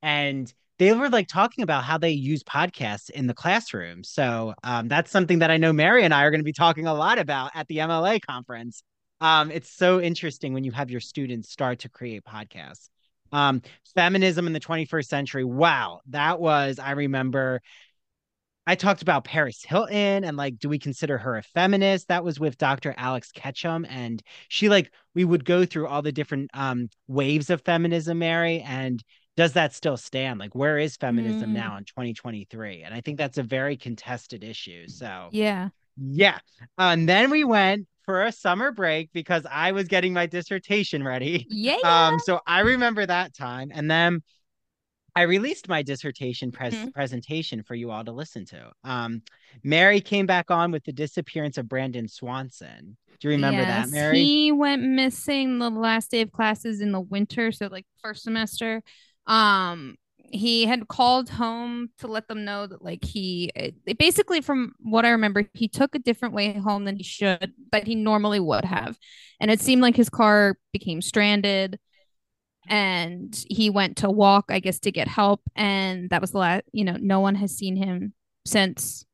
And they were like talking about how they use podcasts in the classroom. So um, that's something that I know Mary and I are going to be talking a lot about at the MLA conference. Um, it's so interesting when you have your students start to create podcasts. Um, feminism in the 21st century. Wow, that was, I remember I talked about Paris Hilton and like, do we consider her a feminist? That was with Dr. Alex Ketchum. And she like, we would go through all the different um waves of feminism, Mary. And does that still stand? Like, where is feminism Mm. now in 2023? And I think that's a very contested issue. So Yeah. yeah. And then we went for a summer break because I was getting my dissertation ready. Yeah. Um, so I remember that time. And then I released my dissertation pres- Mhm. presentation for you all to listen to. Um, Mary came back on with the disappearance of Brandon Swanson. Do you remember that, Mary? He went missing the last day of classes in the winter, so like first semester. Um, he had called home to let them know that like he it- basically from what I remember, he took a different way home than he should, but he normally would have. And it seemed like his car became stranded and he went to walk, I guess, to get help. And that was the last, you know, no one has seen him since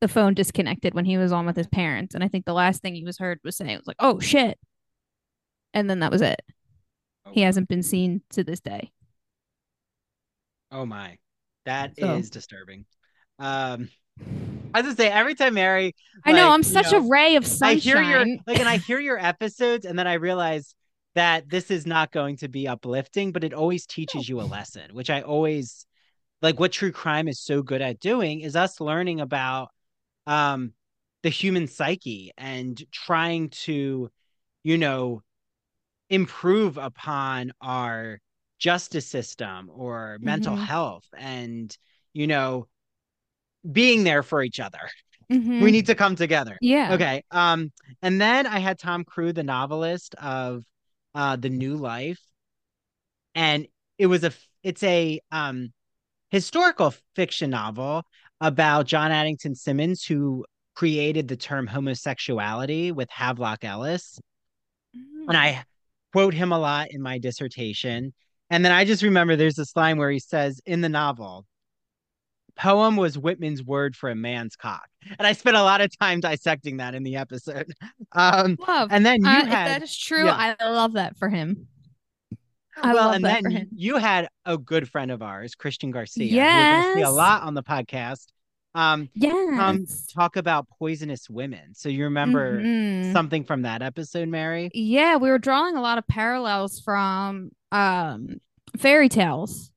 the phone disconnected when he was on with his parents. And I think the last thing he was heard was saying "It was like, oh shit. And then that was it. Oh, He hasn't been seen to this day. Oh my. That So- is disturbing. Um I was gonna say every time Mary I know I'm such know, a ray of sunshine. I hear your like and I hear your episodes and then I realize that this is not going to be uplifting, but it always teaches you a lesson, which I always like what true crime is so good at doing is us learning about um the human psyche and trying to, you know, improve upon our justice system or mental Mhm. health and, you know, being there for each other. Mhm. We need to come together. yeah. Okay. Um, and then I had Tom Crewe the novelist of uh The New Life. And it was a it's a um historical fiction novel about John Addington Symonds, who created the term homosexuality with Havelock Ellis. Mm. And I quote him a lot in my dissertation. And then I just remember there's this line where he says in the novel, poem was Whitman's word for a man's cock. And I spent a lot of time dissecting that in the episode. Um, love. and then you Uh, had that is true, yeah. I love that for him. I well, and then you, had a good friend of ours, Christian Garcia, who we're going to see a lot on the podcast. Um, Yes. um, talk about poisonous women. So you remember Mhm. something from that episode, Mary? Yeah, we were drawing a lot of parallels from um fairy tales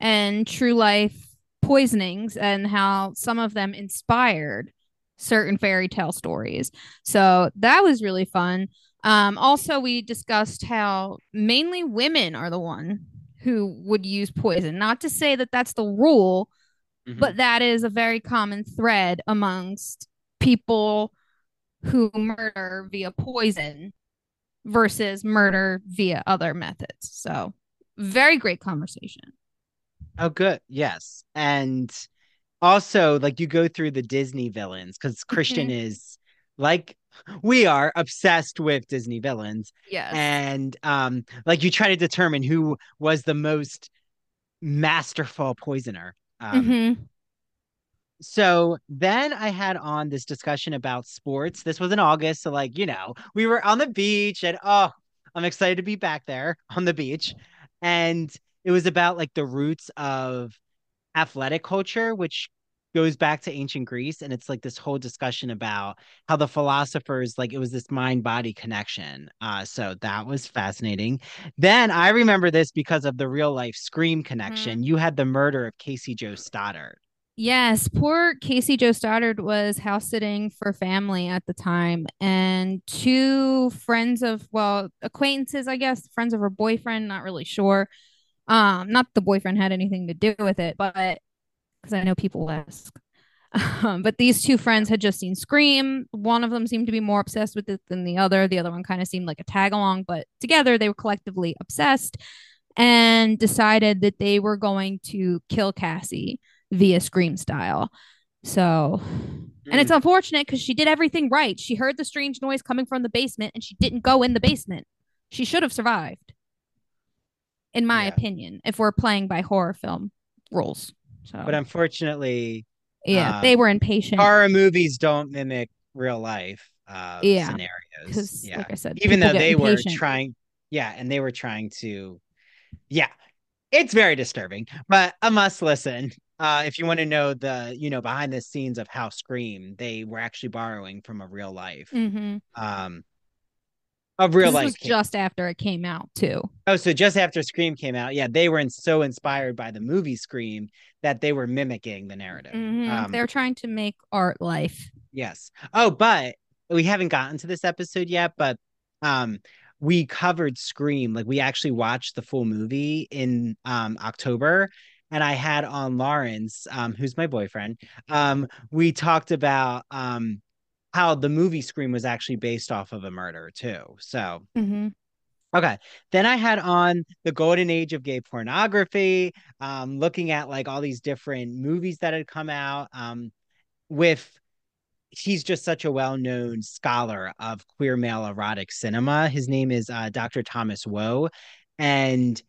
and true life poisonings and how some of them inspired certain fairy tale stories. So that was really fun. Um also we discussed how mainly women are the one who would use poison. Not to say that that's the rule, Mhm. but that is a very common thread amongst people who murder via poison versus murder via other methods. So, very great conversation. Oh, good. Yes. And also, like, you go through the Disney villains because Christian Mm-hmm. is like we are obsessed with Disney villains. Yes. And um, like you try to determine who was the most masterful poisoner. Um, Mhm. so then I had on this discussion about sports. This was in August, so like, you know, we were on the beach and oh, I'm excited to be back there on the beach. And it was about like the roots of athletic culture, which goes back to ancient Greece. And it's like this whole discussion about how the philosophers, like it was this mind body connection. Uh, so that was fascinating. Then I remember this because of the real life Scream connection. You had the murder of Cassie Jo Stoddard. Yes, poor Cassie Jo Stoddard was house sitting for family at the time, and two friends of, well, acquaintances, I guess, friends of her boyfriend, not really sure. Um, not the boyfriend had anything to do with it, but because I know people ask. Um, but these two friends had just seen Scream. One of them seemed to be more obsessed with it than the other. The other one kind of seemed like a tag along, but together they were collectively obsessed and decided that they were going to kill Cassie via Scream style. So, and it's unfortunate because she did everything right. She heard the strange noise coming from the basement and she didn't go in the basement. She should have survived, in my Yeah. opinion, if we're playing by horror film rules. So, But unfortunately, yeah, uh, they were impatient horror movies don't mimic real life uh, Yeah, scenarios. Yeah. like I said, Even though they were trying, yeah, and they were trying to, yeah, it's very disturbing, but a must listen. Uh, if you want to know the, you know, behind the scenes of how Scream, they were actually borrowing from a real life, Mhm. um, a real This life. was just after it came out too. Oh, so just after Scream came out, yeah, they were in, so inspired by the movie Scream that they were mimicking the narrative. Mhm. Um, They're trying to make art life. Yes. Oh, but we haven't gotten to this episode yet, but um we covered Scream. Like we actually watched the full movie in um October and I had on Lawrence, um who's my boyfriend. Um we talked about um how the movie Scream was actually based off of a murder too. So, Mm-hmm. Okay. Then I had on the golden age of gay pornography, um, looking at like all these different movies that had come out. Um, with he's just such a well-known scholar of queer male erotic cinema. His name is uh, Dr. Thomas Waugh, and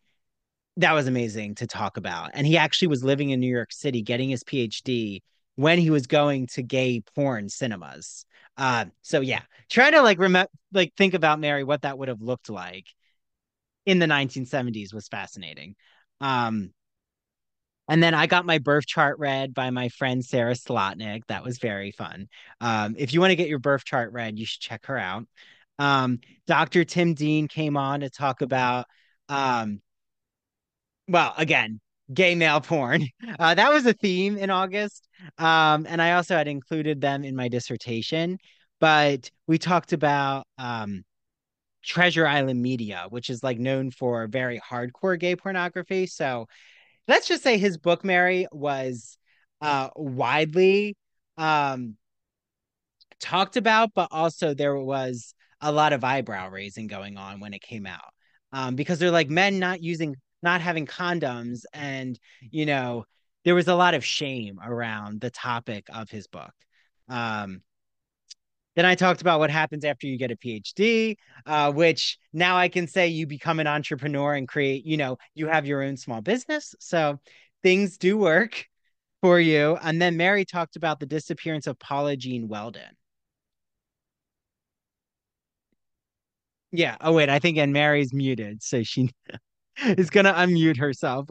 that was amazing to talk about. And he actually was living in New York City, getting his PhD when he was going to gay porn cinemas. Uh, so yeah, trying to like remember, like think about Mary what that would have looked like. in the 1970s was fascinating. Um, and then I got my birth chart read by my friend Sarah Slotnick. That was very fun. Um, if you want to get your birth chart read, you should check her out. Um, Dr. Tim Dean came on to talk about, um, well, again, gay male porn. Uh, that was a theme in August. Um, and I also had included them in my dissertation. But we talked about um, Treasure Island Media, which is like known for very hardcore gay pornography. So let's just say his book, Mary, was uh, widely um, talked about, but also there was a lot of eyebrow raising going on when it came out um, because they're like men not using, not having condoms, and you know there was a lot of shame around the topic of his book. Um, then I talked about what happens after you get a PhD, uh, which now I can say you become an entrepreneur and create, you know, you have your own small business. So things do work for you. And then Mary talked about the disappearance of Paula Jean Welden. Yeah. Oh, wait. I think, and Mary's muted. So she is going to unmute herself.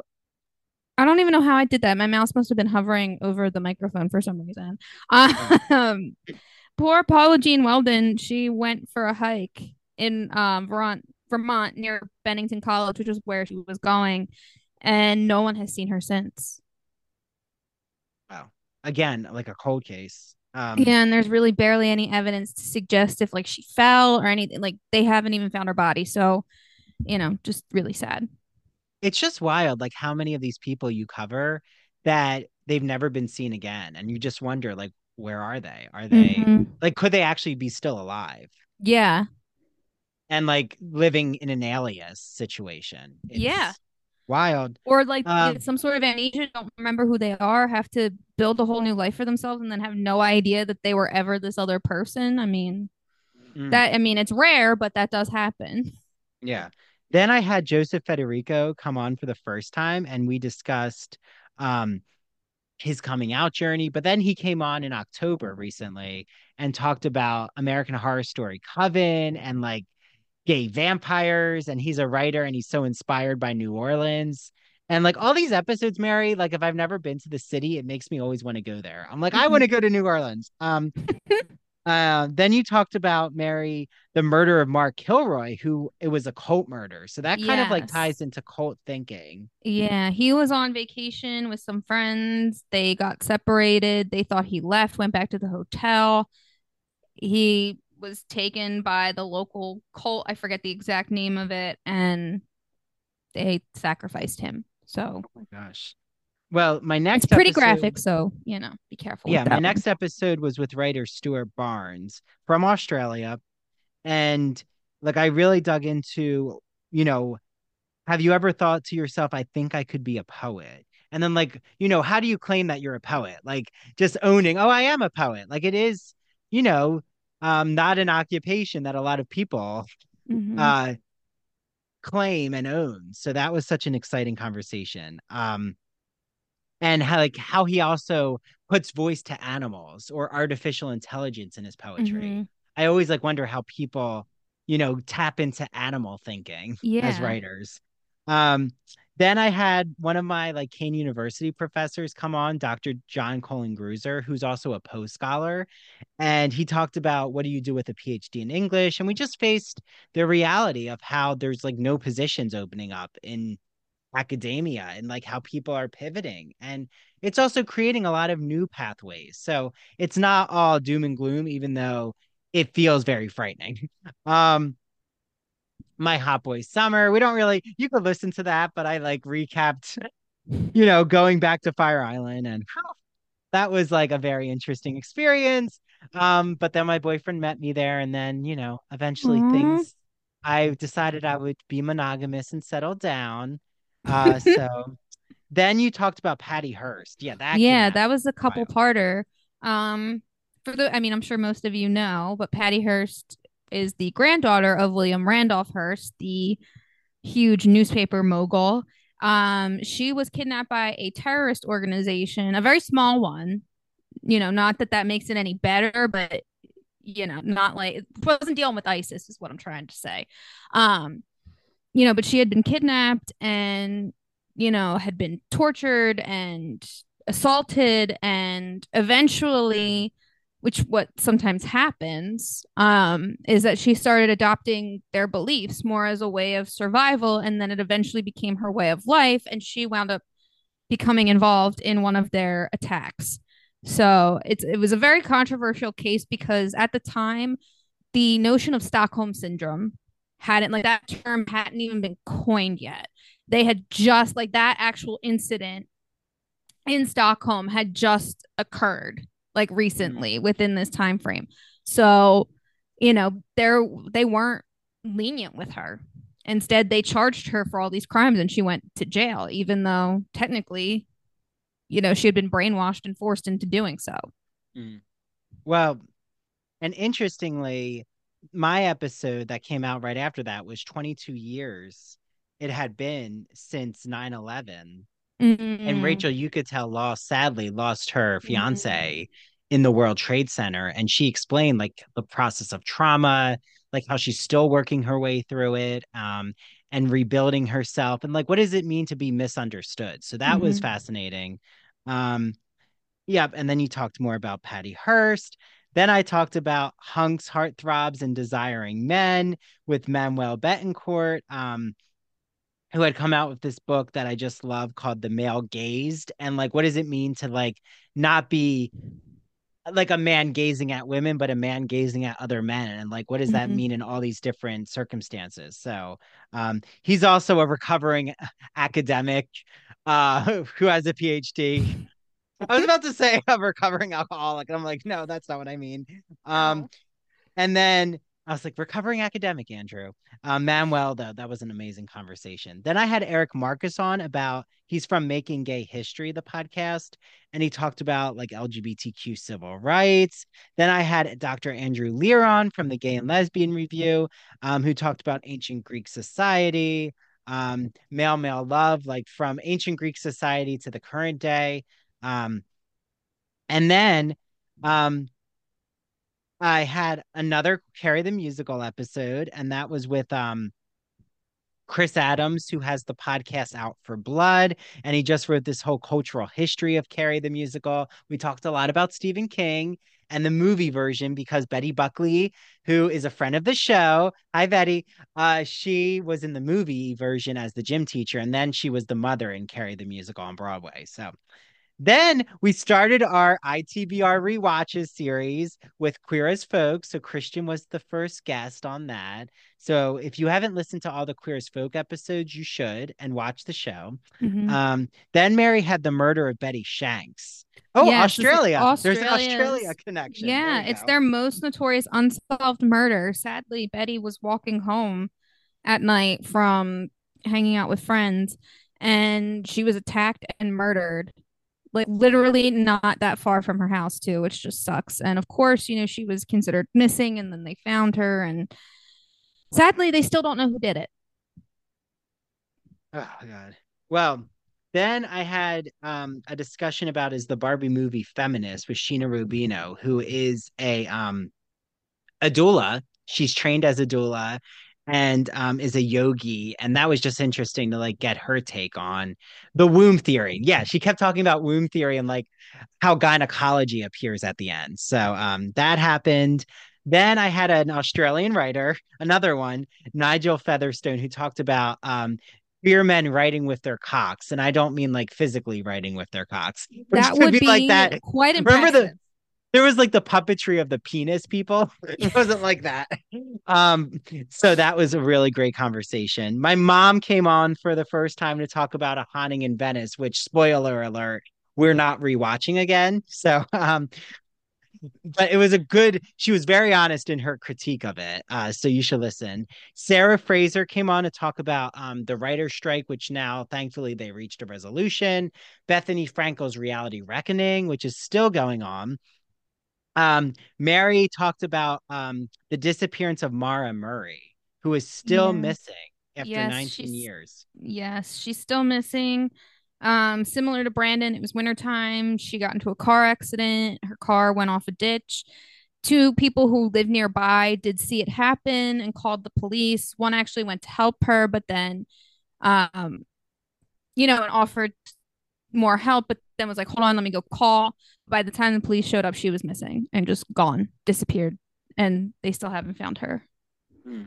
I don't even know how I did that. My mouse must have been hovering over the microphone for some reason. Um, poor Paula Jean Welden, she went for a hike in um, Vermont, Vermont near Bennington College, which was where she was going, and no one has seen her since. Wow. Again, like a cold case. Um, yeah, and there's really barely any evidence to suggest if like she fell or anything. Like they haven't even found her body. So, you know, just really sad. It's just wild, like how many of these people you cover that they've never been seen again, and you just wonder, like, where are they? Are they mm-hmm. like could they actually be still alive? Yeah. And like living in an alias situation. It's yeah. Wild. Or like um, some sort of amnesia, don't remember who they are, have to build a whole new life for themselves and then have no idea that they were ever this other person. I mean, mm. that I mean it's rare, but that does happen. Yeah. Then I had Joseph Federico come on for the first time and we discussed um his coming out journey. But then he came on in October recently and talked about American Horror Story Coven and like gay vampires. And he's a writer and he's so inspired by New Orleans. And like all these episodes, Mary, like if I've never been to the city, it makes me always want to go there. I'm like, I want to go to New Orleans. Um, Uh, then you talked about Mary, the murder of Mark Kilroy, who it was a cult murder. So that kind yes. of like ties into cult thinking. Yeah, he was on vacation with some friends. They got separated. They thought he left, went back to the hotel. He was taken by the local cult. I forget the exact name of it, and they sacrificed him. So, oh my gosh. Well, my next it's pretty episode, graphic, so you know, be careful. Yeah, my one. next episode was with writer Stuart Barnes from Australia, and like I really dug into, you know, have you ever thought to yourself, I think I could be a poet? And then like, you know, how do you claim that you're a poet? Like just owning, oh, I am a poet. Like it is, you know, um, not an occupation that a lot of people mm-hmm. uh claim and own. So that was such an exciting conversation. Um and how like how he also puts voice to animals or artificial intelligence in his poetry. Mm-hmm. I always like wonder how people, you know, tap into animal thinking yeah. as writers. Um, then I had one of my like Kean University professors come on, Dr. John Cullen Gruesser, who's also a Poe scholar. And he talked about what do you do with a PhD in English? And we just faced the reality of how there's like no positions opening up in academia and like how people are pivoting and it's also creating a lot of new pathways. So it's not all doom and gloom even though it feels very frightening. Um my hot boy summer we don't really you could listen to that but i like recapped you know going back to fire island and that was like a very interesting experience. Um but then my boyfriend met me there and then you know eventually mm-hmm. things i decided i would be monogamous and settle down uh, so then you talked about Patty Hearst. Yeah, that yeah, that was a couple parter. Um, for the, I mean, I'm sure most of you know, but Patty Hearst is the granddaughter of William Randolph Hearst, the huge newspaper mogul. Um, she was kidnapped by a terrorist organization, a very small one. You know, not that that makes it any better, but you know, not like it wasn't dealing with ISIS, is what I'm trying to say. Um, you know, but she had been kidnapped and, you know, had been tortured and assaulted and eventually which what sometimes happens um, is that she started adopting their beliefs more as a way of survival and then it eventually became her way of life and she wound up becoming involved in one of their attacks. So it's it was a very controversial case because at the time the notion of stockholm syndrome hadn't like that term hadn't even been coined yet they had just like that actual incident in stockholm had just occurred like recently within this time frame. So, you know, they're they weren't lenient with her. Instead, they charged her for all these crimes and she went to jail, even though technically, you know, she had been brainwashed and forced into doing so. Mm. Well, and interestingly, my episode that came out right after that was 22 years it had been since 9 11 Mm-hmm. And Rachel, you could tell, lost sadly lost her fiance mm-hmm. in the World Trade Center, and she explained like the process of trauma, like how she's still working her way through it, um, and rebuilding herself, and like what does it mean to be misunderstood? So that mm-hmm. was fascinating. Um, yep, and then you talked more about Patty Hearst. Then I talked about hunks, heartthrobs, and desiring men with Manuel Betancourt. Um, who had come out with this book that I just love called The Male Gazed. And like, what does it mean to like not be like a man gazing at women, but a man gazing at other men? And like, what does that mm-hmm. mean in all these different circumstances? So um, he's also a recovering academic uh, who has a PhD. I was about to say a recovering alcoholic. And I'm like, no, that's not what I mean. Um, and then I was like, recovering academic, Andrew. Uh, Manuel, though, that was an amazing conversation. Then I had Eric Marcus on about he's from Making Gay History, the podcast, and he talked about like LGBTQ civil rights. Then I had Dr. Andrew Lear on from the Gay and Lesbian Review, um, who talked about ancient Greek society, um, male male love, like from ancient Greek society to the current day. Um, and then um, I had another Carrie the Musical episode, and that was with um Chris Adams, who has the podcast Out for Blood, and he just wrote this whole cultural history of Carrie the Musical. We talked a lot about Stephen King and the movie version because Betty Buckley, who is a friend of the show, hi Betty, uh, she was in the movie version as the gym teacher, and then she was the mother in Carrie the Musical on Broadway. So then we started our ITBR rewatches series with Queer as Folk. So Christian was the first guest on that. So if you haven't listened to all the Queer as Folk episodes, you should and watch the show. Mm-hmm. Um, then Mary had the murder of Betty Shanks. Oh, yes, Australia. There's an Australia connection. Yeah, it's their most notorious unsolved murder. Sadly, Betty was walking home at night from hanging out with friends and she was attacked and murdered like literally not that far from her house too which just sucks. And of course you know she was considered missing and then they found her and sadly they still don't know who did it. Oh god. Well then i had um, a discussion about is the barbie movie feminist with sheena rubino who is a um a doula. She's trained as a doula and um, is a yogi and that was just interesting to like get her take on the womb theory. Yeah she kept talking about womb theory and like how gynecology appears at the end. So um, that happened. Then i had an australian writer another one nigel featherstone who talked about um, queer men writing with their cocks and i don't mean like physically writing with their cocks that would be, be like that. quite impressive. remember the there was like the puppetry of the penis people. It wasn't like that. Um, so that was a really great conversation. My mom came on for the first time to talk about a haunting in Venice, which spoiler alert, we're not rewatching again. So um but it was a good she was very honest in her critique of it uh, so you should listen sarah fraser came on to talk about um, the writer's strike which now thankfully they reached a resolution bethenny frankel's reality reckoning which is still going on um, Mary talked about um, the disappearance of Maura Murray, who is still yeah. missing after yes, 19 years. Yes, she's still missing. Um, similar to Brandon, it was wintertime. She got into a car accident. Her car went off a ditch. two people who live nearby did see it happen and called the police. One actually went to help her, but then, um, you know, and offered more help, but then was like, hold on, let me go call. By the time the police showed up, she was missing and just gone, disappeared. And they still haven't found her. Hmm.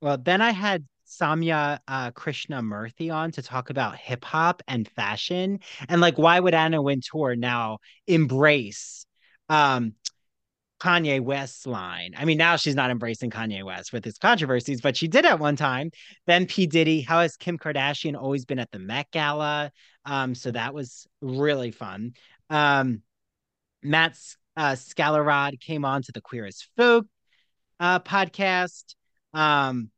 Well, then I had Samya uh, Krishnamurthy on to talk about hip hop and fashion and like why would Anna Wintour now embrace um Kanye West's line. I mean, now she's not embracing Kanye West with his controversies, but she did at one time. Then P. Diddy, how has Kim Kardashian always been at the Met Gala? Um, so that was really fun. Um, Matt uh, Skallerud came on to the Queer as Folk uh, podcast. Um,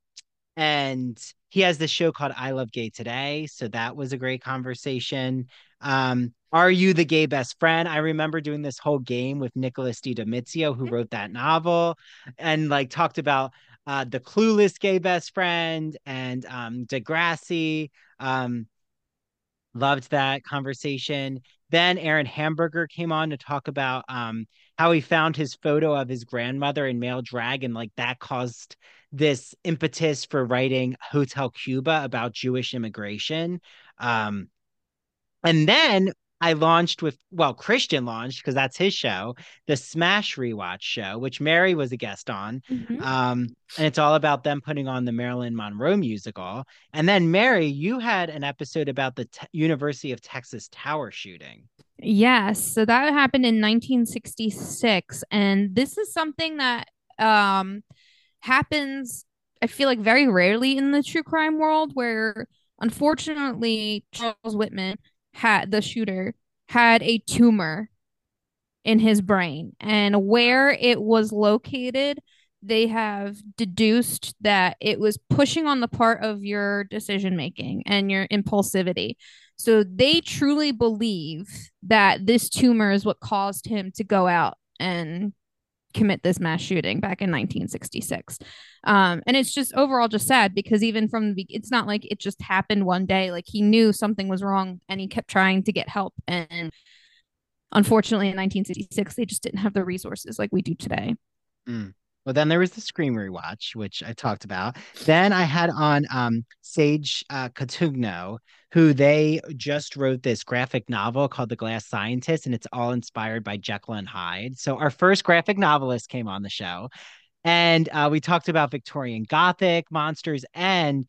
and he has this show called I Love Gay Today. So that was a great conversation. Um, are you the gay best friend? I remember doing this whole game with Nicholas Di Domizio, who wrote that novel, and like talked about uh, the clueless gay best friend and um, Degrassi. Um, loved that conversation. Then Aaron Hamburger came on to talk about um, how he found his photo of his grandmother in male drag, and like that caused this impetus for writing Hotel Cuba about Jewish immigration. Um, and then I launched with, well, Christian launched because that's his show, the Smash Rewatch show, which Mary was a guest on. Mm-hmm. Um, and it's all about them putting on the Marilyn Monroe musical. And then, Mary, you had an episode about the T- University of Texas Tower shooting. Yes. So that happened in 1966. And this is something that um, happens, I feel like, very rarely in the true crime world, where unfortunately, Charles Whitman had the shooter had a tumor in his brain. And where it was located they have deduced that it was pushing on the part of your decision making and your impulsivity. So they truly believe that this tumor is what caused him to go out and commit this mass shooting back in 1966 um, and it's just overall just sad because even from the it's not like it just happened one day. Like he knew something was wrong and he kept trying to get help. And unfortunately in 1966 they just didn't have the resources like we do today. Mm. Well, then there was the Scream rewatch, which I talked about. Then I had on um, Sage uh, Cotugno, who they just wrote this graphic novel called The Glass Scientist, and it's all inspired by Jekyll and Hyde. So our first graphic novelist came on the show, and uh, we talked about Victorian Gothic monsters and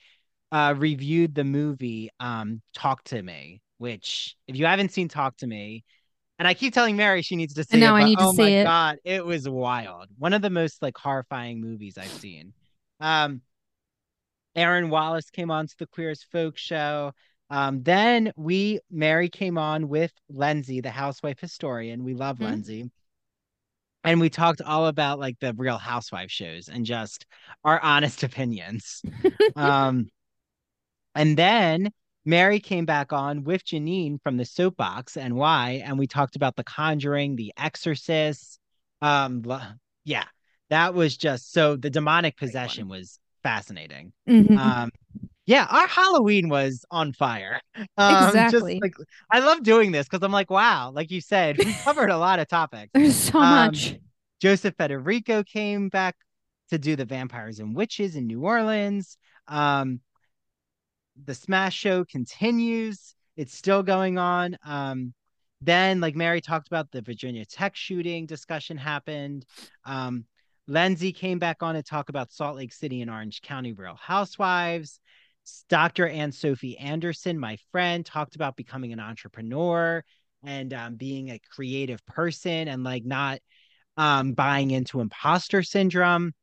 uh, reviewed the movie um, Talk to Me, which if you haven't seen Talk to Me, and I keep telling Mary she needs to see no, it. I need to oh see my it. god, it was wild. One of the most like horrifying movies I've seen. Um, Aaron Wallace came on to the Queer as Folk show. Um, then we Mary came on with Lindsay, the housewife historian. We love mm-hmm. Lindsay. And we talked all about like the real housewife shows and just our honest opinions. um, and then Mary came back on with Janine from the Soapbox and why, and we talked about The Conjuring, The Exorcist. Um, yeah, that was just so the demonic possession was fascinating. Mm-hmm. Um, yeah, our Halloween was on fire. Um, exactly. Just, like, I love doing this because I'm like, wow, like you said, we covered a lot of topics. There's so um, much. Joseph Federico came back to do the vampires and witches in New Orleans. Um, the Smash Show continues. It's still going on. Um, then, like Mary talked about, the Virginia Tech shooting discussion happened. Um, Lindsay came back on to talk about Salt Lake City and Orange County Real Housewives. Dr. Ann Sophie Anderson, my friend, talked about becoming an entrepreneur and um, being a creative person and like not um, buying into imposter syndrome.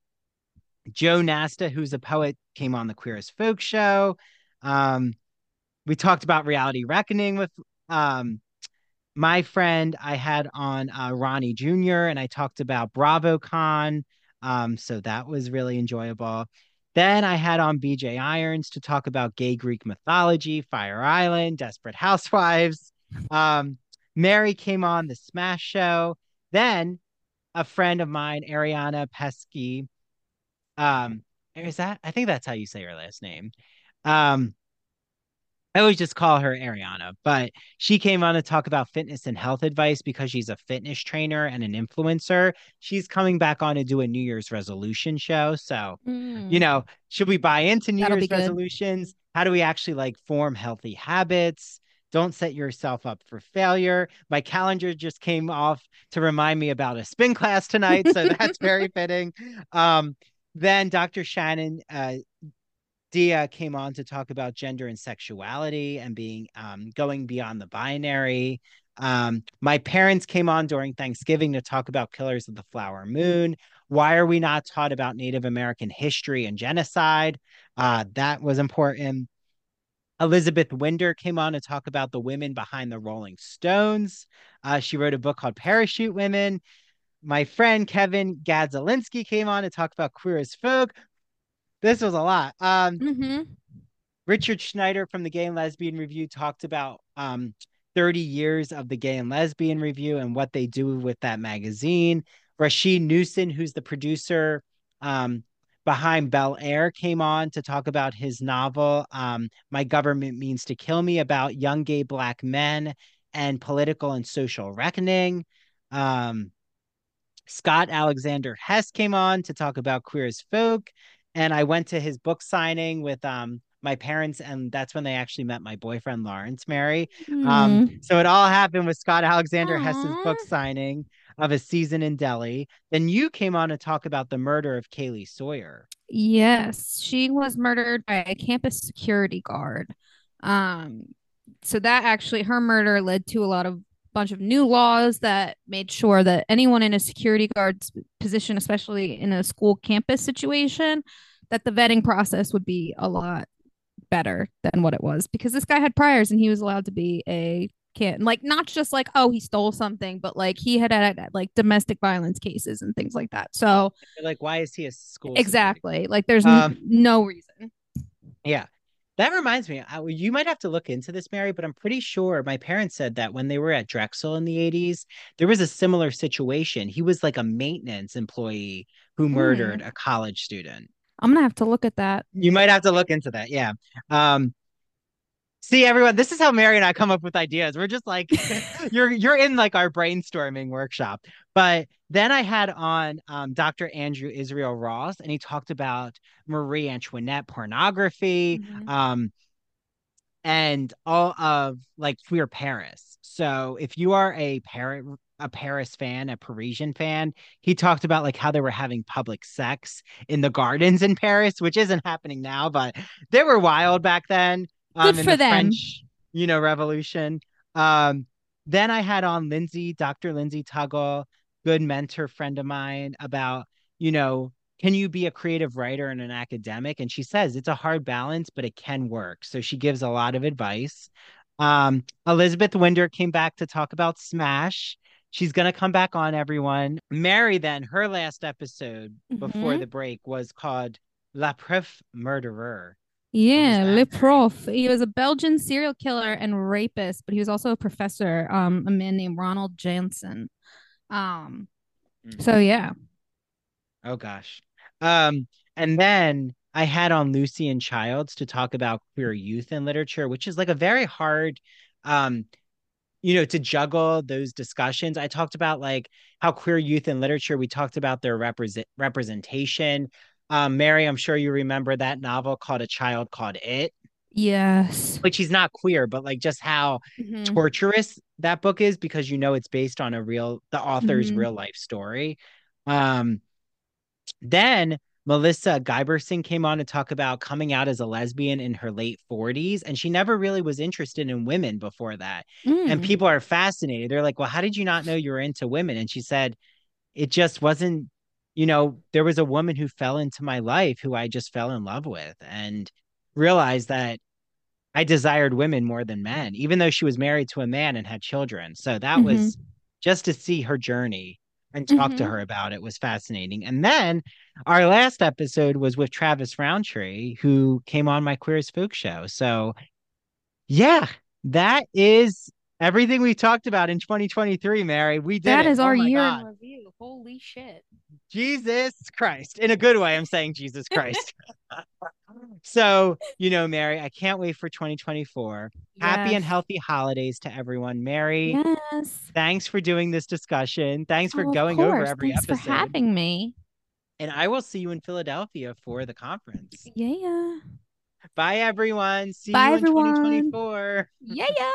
Joe Nasta, who's a poet, came on the Queer as Folk show. Um, we talked about reality reckoning with um, my friend. I had on uh, Ronnie Jr. and I talked about BravoCon. Um, so that was really enjoyable. Then I had on BJ Irons to talk about gay Greek mythology, Fire Island, Desperate Housewives. Um, Mary came on the Smash Show. Then a friend of mine, Ariana Pesky. Um, is that I think that's how you say her last name. Um, I always just call her Ariana, but she came on to talk about fitness and health advice because she's a fitness trainer and an influencer. She's coming back on to do a New Year's resolution show. So, mm. you know, should we buy into New That'll Year's resolutions? How do we actually like form healthy habits? Don't set yourself up for failure. My calendar just came off to remind me about a spin class tonight. So that's very fitting. Um, then Dr. Shannon uh, Dia came on to talk about gender and sexuality and being um, going beyond the binary. Um, my parents came on during Thanksgiving to talk about Killers of the Flower Moon. Why are we not taught about Native American history and genocide? Uh, that was important. Elizabeth Winder came on to talk about the women behind the Rolling Stones. Uh, she wrote a book called Parachute Women. My friend Kevin Gadzelinski came on to talk about Queer as Folk, this was a lot. Um, mm-hmm. Richard Schneider from the Gay and Lesbian Review talked about um, 30 years of the Gay and Lesbian Review and what they do with that magazine. Rasheed Newson, who's the producer um, behind Bel Air, came on to talk about his novel, um, My Government Means to Kill Me, about young gay Black men and political and social reckoning. Um, Scott Alexander Hess came on to talk about Queer as Folk and I went to his book signing with um my parents, and that's when they actually met my boyfriend Lawrence Mary. Mm. Um, so it all happened with Scott Alexander Aww. Hess's book signing of a season in Delhi. Then you came on to talk about the murder of Kaylee Sawyer. Yes, she was murdered by a campus security guard. Um, so that actually her murder led to a lot of bunch of new laws that made sure that anyone in a security guard's position, especially in a school campus situation, that the vetting process would be a lot better than what it was. Because this guy had priors and he was allowed to be a kid. Like not just like oh he stole something but like he had had like domestic violence cases and things like that. So like why is he a school exactly. Security? like there's um, n- no reason. yeah that reminds me, I, you might have to look into this, Mary, but I'm pretty sure my parents said that when they were at Drexel in the 80s, there was a similar situation. He was like a maintenance employee who murdered mm. a college student. I'm gonna have to look at that. You might have to look into that. Yeah. Um, See everyone, this is how Mary and I come up with ideas. We're just like you're you're in like our brainstorming workshop. But then I had on um, Dr. Andrew Israel Ross, and he talked about Marie Antoinette pornography, mm-hmm. um, and all of like queer Paris. So if you are a Paris a Paris fan, a Parisian fan, he talked about like how they were having public sex in the gardens in Paris, which isn't happening now, but they were wild back then um, Good for the them. French, you know, Revolution. Um, then I had on Lindsay, Dr. Lindsay Tuggle, good mentor friend of mine, about, you know, can you be a creative writer and an academic? And she says it's a hard balance, but it can work. So she gives a lot of advice. Um, Elizabeth Winder came back to talk about Smash. She's going to come back on, everyone. Mary, then, her last episode mm-hmm. before the break was called La Preuve Murderer. Yeah, Le Prof. He was a Belgian serial killer and rapist, but he was also a professor, um, a man named Ronald Janssen. Um, mm-hmm. so yeah. Oh gosh. Um, and then I had on Lucian Childs to talk about queer youth in literature, which is like a very hard um you know to juggle those discussions i talked about like how queer youth in literature we talked about their represent representation um, Mary, I'm sure you remember that novel called A Child Called It. Yes. Which she's not queer, but like just how mm-hmm. torturous that book is because you know it's based on a real the author's mm-hmm. real life story. Um then Melissa Giberson came on to talk about coming out as a lesbian in her late 40s, and she never really was interested in women before that. Mm. And people are fascinated. They're like, Well, how did you not know you were into women? And she said, It just wasn't you know, there was a woman who fell into my life who I just fell in love with and realized that I desired women more than men, even though she was married to a man and had children. So that mm-hmm. was just to see her journey and talk mm-hmm. to her about it was fascinating. And then our last episode was with Travis Roundtree, who came on my Queer as Folk show. So, yeah, that is everything we talked about in 2023, Mary. We did That it. is oh our year God. in review. Holy shit. Jesus Christ. In a good way, I'm saying Jesus Christ. so, you know, Mary, I can't wait for 2024. Happy and healthy holidays to everyone. Mary, Yes. thanks for doing this discussion. Thanks for Oh, going over every Thanks episode. for having me. And I will see you in Philadelphia for the conference. Yeah. Bye, everyone. See Bye, you in everyone. 2024. Yeah. Yeah.